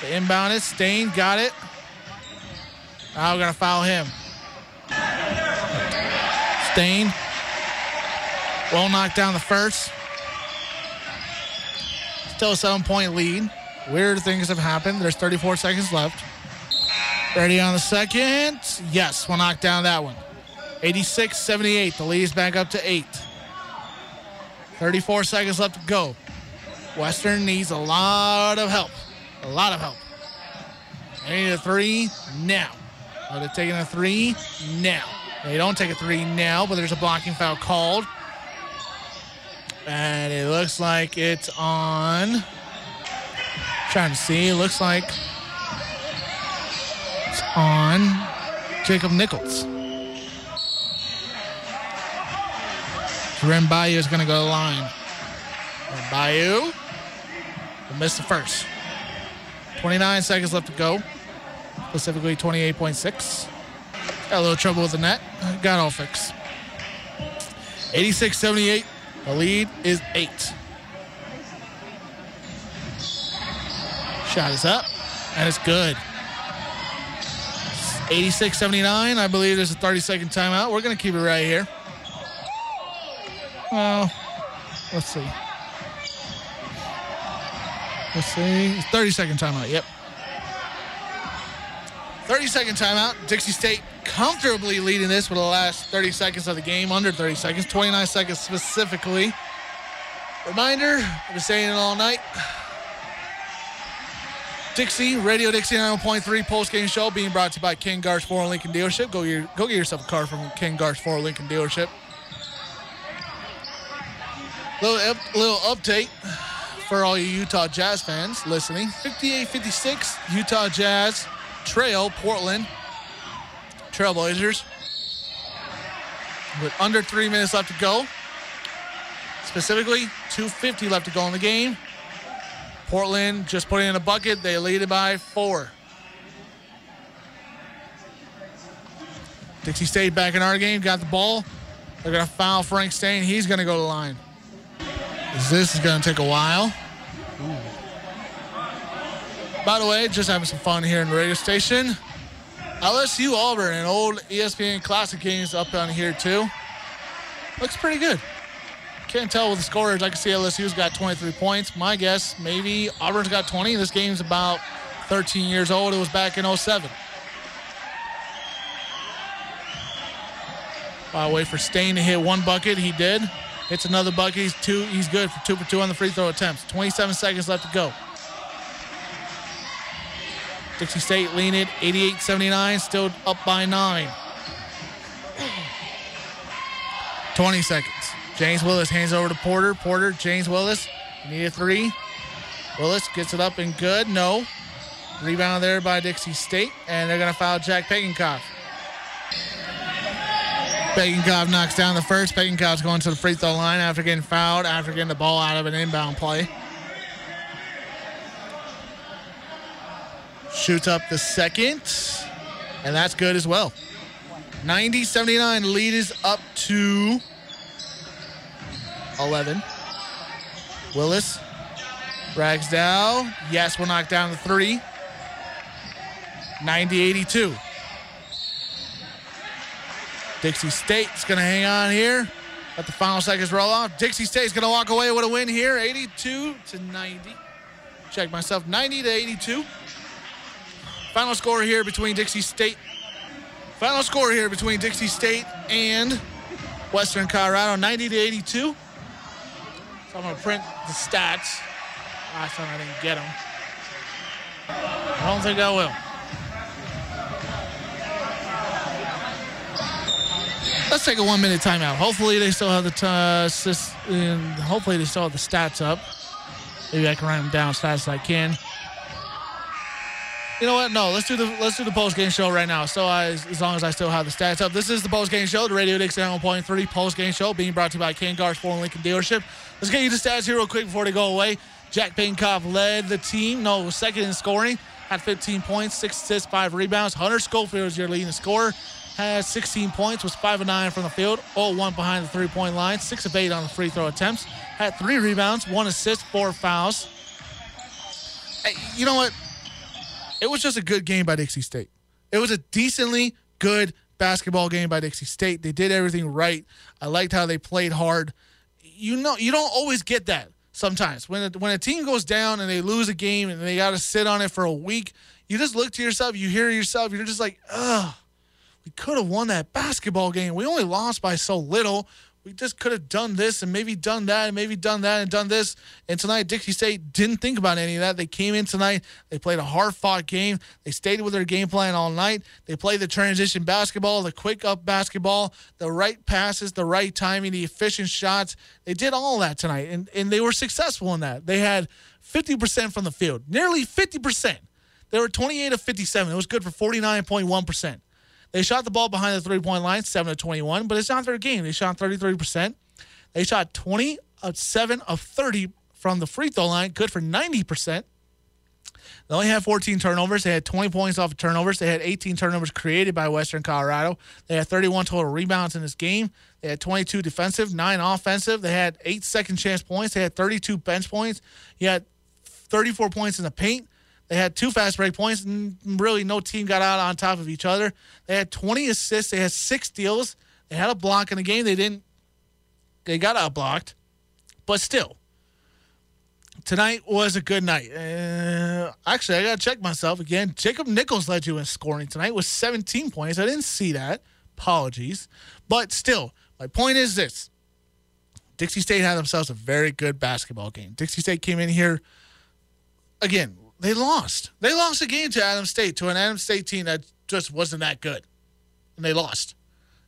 They inbound it. Stain got it. Now we're going to foul him. Stain will knock down the first. Still a seven point lead. Weird things have happened. There's 34 seconds left. Ready on the second. Yes, we'll knock down that one. 86 78. The lead is back up to eight. 34 seconds left to go. Western needs a lot of help. A lot of help. They need a three now. Are they taking a three now? They don't take a three now, but there's a blocking foul called. And it looks like it's on. Trying to see. Looks like it's on Jacob Nichols. Ren Bayou is going to go to the line. Ren Bayou will miss the first. 29 seconds left to go. Specifically 28.6. Got a little trouble with the net. Got all fixed. 86 78. The lead is eight. Shot is up, and it's good. 86 79. I believe there's a 30 second timeout. We're going to keep it right here. Well, let's see. Let's see. 30 second timeout. Yep. 30 second timeout. Dixie State comfortably leading this for the last 30 seconds of the game, under 30 seconds, 29 seconds specifically. Reminder, I've been saying it all night. Dixie, Radio Dixie 9.3 post game show being brought to you by Ken Garff Ford Lincoln Dealership. Go get, go get yourself a car from Ken Garff Ford Lincoln Dealership. Little, little update for all you Utah Jazz fans listening. 58 56, Utah Jazz trail Portland Trailblazers with under three minutes left to go. Specifically, 250 left to go in the game. Portland just putting in a bucket. They lead it by four. Dixie State back in our game. Got the ball. They're going to foul Frank Stain. He's going to go to the line. This is going to take a while. Ooh. By the way, just having some fun here in the radio station. LSU Auburn, an old ESPN Classic games up on here too. Looks pretty good. Can't tell with the scores. I can see LSU's got 23 points. My guess, maybe Auburn's got 20. This game's about 13 years old. It was back in 07. I'll wait for Stain to hit one bucket. He did. Hits another bucket. He's two. He's good for two for two on the free throw attempts. 27 seconds left to go. Dixie State lean it 88-79, still up by nine. 20 seconds. James Willis hands over to Porter. Porter, James Willis, need a three. Willis gets it up and good. No. Rebound there by Dixie State, and they're going to foul Jack Pagenkopf. Pagenkopf knocks down the first. Pagenkopf's going to the free throw line after getting fouled, after getting the ball out of an inbound play. Shoots up the second, and that's good as well. 90 79. Lead is up to 11. Willis. Ragsdale. Yes, we'll knock down the three. 90 82. Dixie State's going to hang on here. Let the final seconds roll off. Dixie State's going to walk away with a win here, 82 to 90. Check myself, 90 to 82. Final score here between Dixie State. Final score here between Dixie State and Western Colorado, 90 to 82. So I'm going to print the stats. Last time I didn't get them. I don't think I will. Let's take a one minute timeout. Hopefully they still have the t- uh, hopefully they still have the stats up. Maybe I can write them down as fast as I can. You know what? No, let's do the let's do the post game show right now. So I, as long as I still have the stats up, this is the post game show, the Radio Dixie 1.3 post game show, being brought to you by Ken Garff's Ford Lincoln Dealership. Let's get you the stats here real quick before they go away. Jack Pagenkopf led the team. No, second in scoring. Had 15 points, six assists, five rebounds. Hunter Schofield is your leading scorer. Has 16 points, was 5 of 9 from the field, 0 1 behind the three point line, 6 of 8 on the free throw attempts. Had three rebounds, one assist, four fouls. Hey, you know what? It was just a good game by Dixie State. It was a decently good basketball game by Dixie State. They did everything right. I liked how they played hard. You know, you don't always get that sometimes. When a, when a team goes down and they lose a game and they got to sit on it for a week, you just look to yourself, you hear yourself, you're just like, ugh, we could have won that basketball game. We only lost by so little we just could have done this and maybe done that and maybe done that and done this. And tonight, Dixie State didn't think about any of that. They came in tonight. They played a hard fought game. They stayed with their game plan all night. They played the transition basketball, the quick up basketball, the right passes, the right timing, the efficient shots. They did all that tonight, and, and they were successful in that. They had 50% from the field, nearly 50%. They were 28 of 57. It was good for 49.1%. They shot the ball behind the three point line, 7 to 21, but it's not their game. They shot 33%. They shot 20 of 7 of 30 from the free throw line, good for 90%. They only had 14 turnovers. They had 20 points off of turnovers. They had 18 turnovers created by Western Colorado. They had 31 total rebounds in this game. They had 22 defensive, 9 offensive. They had 8 second chance points. They had 32 bench points. You had 34 points in the paint. They had two fast break points, and really no team got out on top of each other. They had 20 assists. They had six steals. They had a block in the game. They didn't. They got out blocked, but still, tonight was a good night. Uh, actually, I got to check myself again. Jacob Nichols led you in scoring tonight with 17 points. I didn't see that. Apologies. But still, my point is this Dixie State had themselves a very good basketball game. Dixie State came in here, again, they lost. They lost a game to Adams State, to an Adams State team that just wasn't that good. And they lost.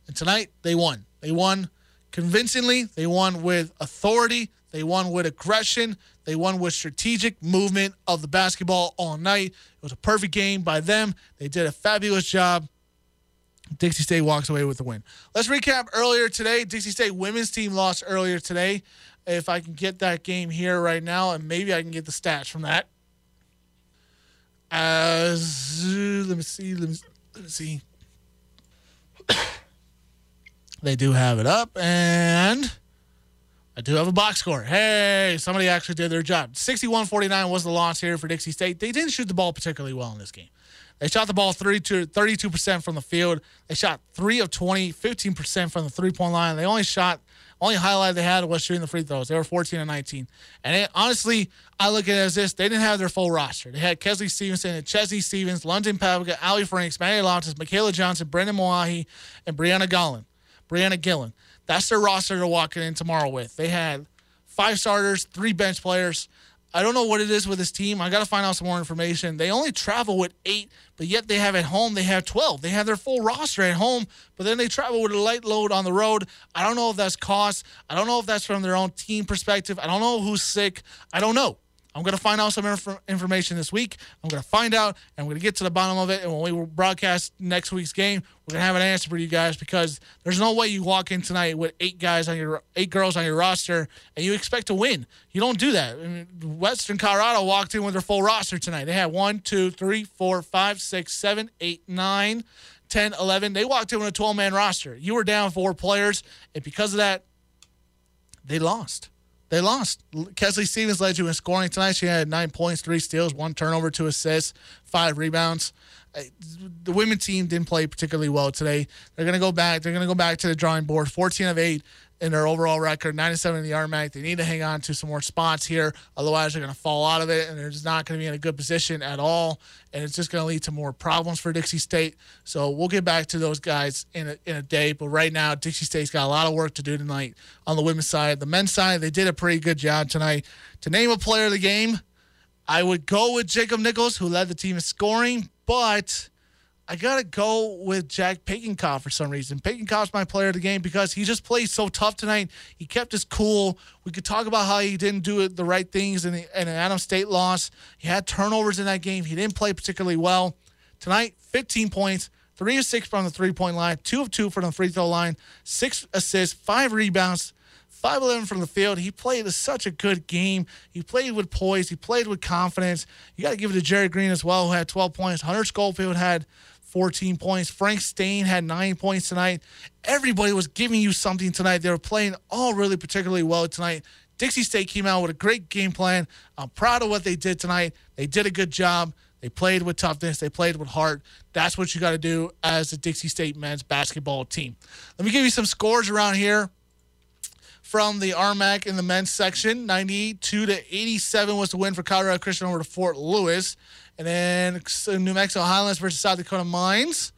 And tonight, they won. They won convincingly. They won with authority. They won with aggression. They won with strategic movement of the basketball all night. It was a perfect game by them. They did a fabulous job. Dixie State walks away with the win. Let's recap earlier today. Dixie State women's team lost earlier today. If I can get that game here right now, and maybe I can get the stats from that. As let me see, let me, let me see. they do have it up, and I do have a box score. Hey, somebody actually did their job. 61 49 was the loss here for Dixie State. They didn't shoot the ball particularly well in this game. They shot the ball 32, 32% from the field. They shot 3 of 20, 15% from the three point line. They only shot only highlight they had was shooting the free throws. They were 14 and 19. And it, honestly, I look at it as this: they didn't have their full roster. They had Kesley Stevenson, Chesney Stevens, London Pavica, Ali Franks, Maddie Lontis, Michaela Johnson, Brendan Moahi, and Brianna Gillen. Brianna Gillen. That's their roster they're walking in tomorrow with. They had five starters, three bench players. I don't know what it is with this team. I got to find out some more information. They only travel with eight, but yet they have at home, they have 12. They have their full roster at home, but then they travel with a light load on the road. I don't know if that's cost. I don't know if that's from their own team perspective. I don't know who's sick. I don't know. I'm going to find out some inf- information this week. I'm going to find out, and I'm going to get to the bottom of it. And when we broadcast next week's game, we're going to have an answer for you guys because there's no way you walk in tonight with eight guys on your eight girls on your roster and you expect to win. You don't do that. I mean, Western Colorado walked in with their full roster tonight. They had one, two, three, four, five, six, seven, eight, nine, 10, 11. They walked in with a 12 man roster. You were down four players, and because of that, they lost. They lost. Kesley Stevens led you in scoring tonight. She had nine points, three steals, one turnover, two assists, five rebounds. Uh, the women's team didn't play particularly well today. They're going to go back. They're going to go back to the drawing board. 14 of 8 in their overall record, 97 in the RMAC. They need to hang on to some more spots here. Otherwise, they're going to fall out of it, and they're just not going to be in a good position at all. And it's just going to lead to more problems for Dixie State. So we'll get back to those guys in a, in a day. But right now, Dixie State's got a lot of work to do tonight on the women's side. The men's side, they did a pretty good job tonight. To name a player of the game, I would go with Jacob Nichols, who led the team in scoring, but I gotta go with Jack Pagenkopf for some reason. Pagenkopf's my player of the game because he just played so tough tonight. He kept his cool. We could talk about how he didn't do the right things in, the, in an Adams State loss. He had turnovers in that game. He didn't play particularly well. Tonight, 15 points, three of six from the three point line, two of two from the free throw line, six assists, five rebounds, 5'11 from the field. He played such a good game. He played with poise. He played with confidence. You got to give it to Jerry Green as well, who had 12 points. Hunter Schofield had 14 points. Frank Stain had nine points tonight. Everybody was giving you something tonight. They were playing all really particularly well tonight. Dixie State came out with a great game plan. I'm proud of what they did tonight. They did a good job. They played with toughness. They played with heart. That's what you got to do as the Dixie State men's basketball team. Let me give you some scores around here from the RMAC in the men's section. 92 to 87 was the win for Colorado Christian over to Fort Lewis. And then New Mexico Highlands versus South Dakota Mines.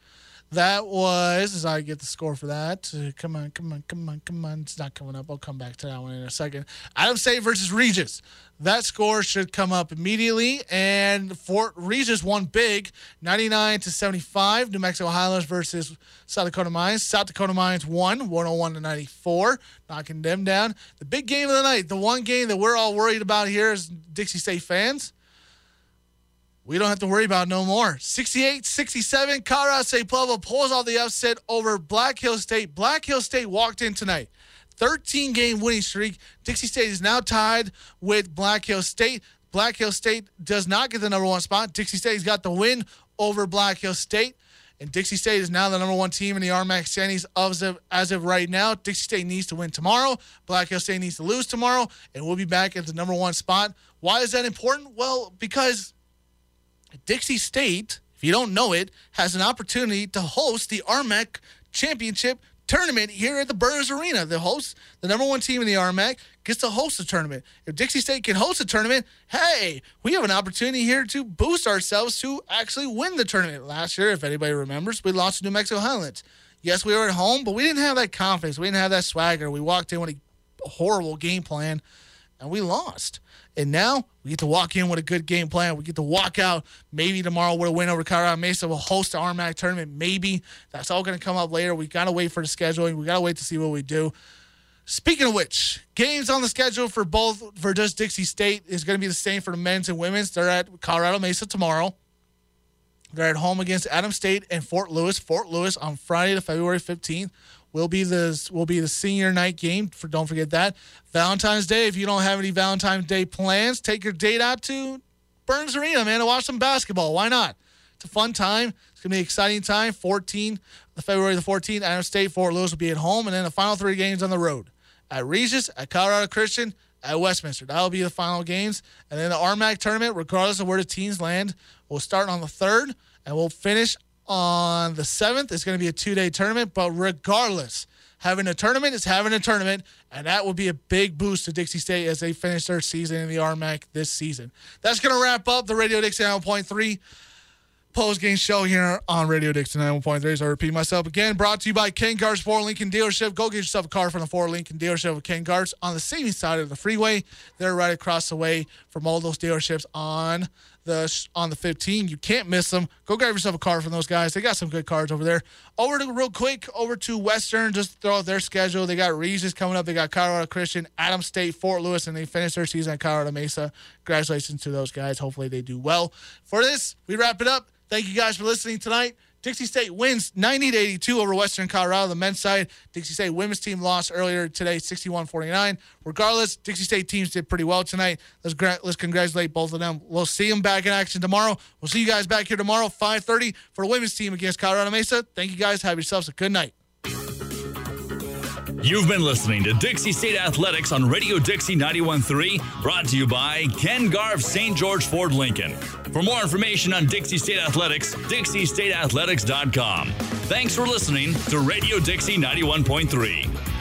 That was, as I get the score for that. Come on, come on, come on, come on. It's not coming up. I'll come back to that one in a second. Adams State versus Regis. That score should come up immediately. And Fort Regis won big, 99 to 75. New Mexico Highlands versus South Dakota Mines. South Dakota Mines won, 101 to 94, knocking them down. The big game of the night, the one game that we're all worried about here as Dixie State fans we don't have to worry about no more. 68 67, Colorado State Pueblo pulls off the upset over Black Hills State. Black Hills State walked in tonight. 13 game winning streak. Dixie State is now tied with Black Hills State. Black Hills State does not get the number one spot. Dixie State's got the win over Black Hills State. And Dixie State is now the number one team in the RMAC standings as of, as of right now. Dixie State needs to win tomorrow. Black Hills State needs to lose tomorrow. And we'll be back at the number one spot. Why is that important? Well, because Dixie State, if you don't know it, has an opportunity to host the RMAC Championship tournament here at the Burns Arena. The host, the number one team in the RMAC, gets to host the tournament. If Dixie State can host a tournament, hey, we have an opportunity here to boost ourselves to actually win the tournament. Last year, if anybody remembers, we lost to New Mexico Highlands. Yes, we were at home, but we didn't have that confidence. We didn't have that swagger. We walked in with a horrible game plan, and we lost. And now we get to walk in with a good game plan. We get to walk out maybe tomorrow with a win over Colorado Mesa. We'll host the RMAC tournament. Maybe that's all going to come up later. We got to wait for the scheduling. We got to wait to see what we do. Speaking of which, games on the schedule for both for just Dixie State is going to be the same for the men's and women's. They're at Colorado Mesa tomorrow. They're at home against Adams State and Fort Lewis. Fort Lewis on Friday, the February 15th will be the will be the senior night game. For don't forget that Valentine's Day. If you don't have any Valentine's Day plans, take your date out to Burns Arena, man, to watch some basketball. Why not? It's a fun time. It's gonna be an exciting time. 14, the February the 14th, Adams State, Fort Lewis will be at home, and then the final three games on the road at Regis, at Colorado Christian, at Westminster. That'll be the final games, and then the RMAC tournament, regardless of where the teams land, will start on the third, and we'll finish on the 7th. It's going to be a two day tournament, but regardless, having a tournament is having a tournament, and that will be a big boost to Dixie State as they finish their season in the RMAC this season. That's going to wrap up the Radio Dixie 9.3 post game show here on Radio Dixie 91.3. So I repeat myself again, brought to you by Ken Garff's Ford Lincoln Dealership. Go get yourself a car from the Ford Lincoln Dealership with Ken Garff's on the same side of the freeway. They're right across the way from all those dealerships on the on the 15. You can't miss them. Go grab yourself a card from those guys. They got some good cards over there. Over to real quick over to Western. Just throw out their schedule. They got Regis coming up. They got Colorado Christian, Adams State, Fort Lewis, and they finish their season at Colorado Mesa. Congratulations to those guys. Hopefully they do well. For this, we wrap it up. Thank you guys for listening tonight. Dixie State wins 90 to 82 over Western Colorado. The men's side, Dixie State women's team lost earlier today, 61-49. Regardless, Dixie State teams did pretty well tonight. Let's gra- let's congratulate both of them. We'll see them back in action tomorrow. We'll see you guys back here tomorrow, 5:30 for the women's team against Colorado Mesa. Thank you guys. Have yourselves a good night. You've been listening to Dixie State Athletics on Radio Dixie 91.3, brought to you by Ken Garff St. George Ford Lincoln. For more information on Dixie State Athletics, dixiestateathletics.com. Thanks for listening to Radio Dixie 91.3.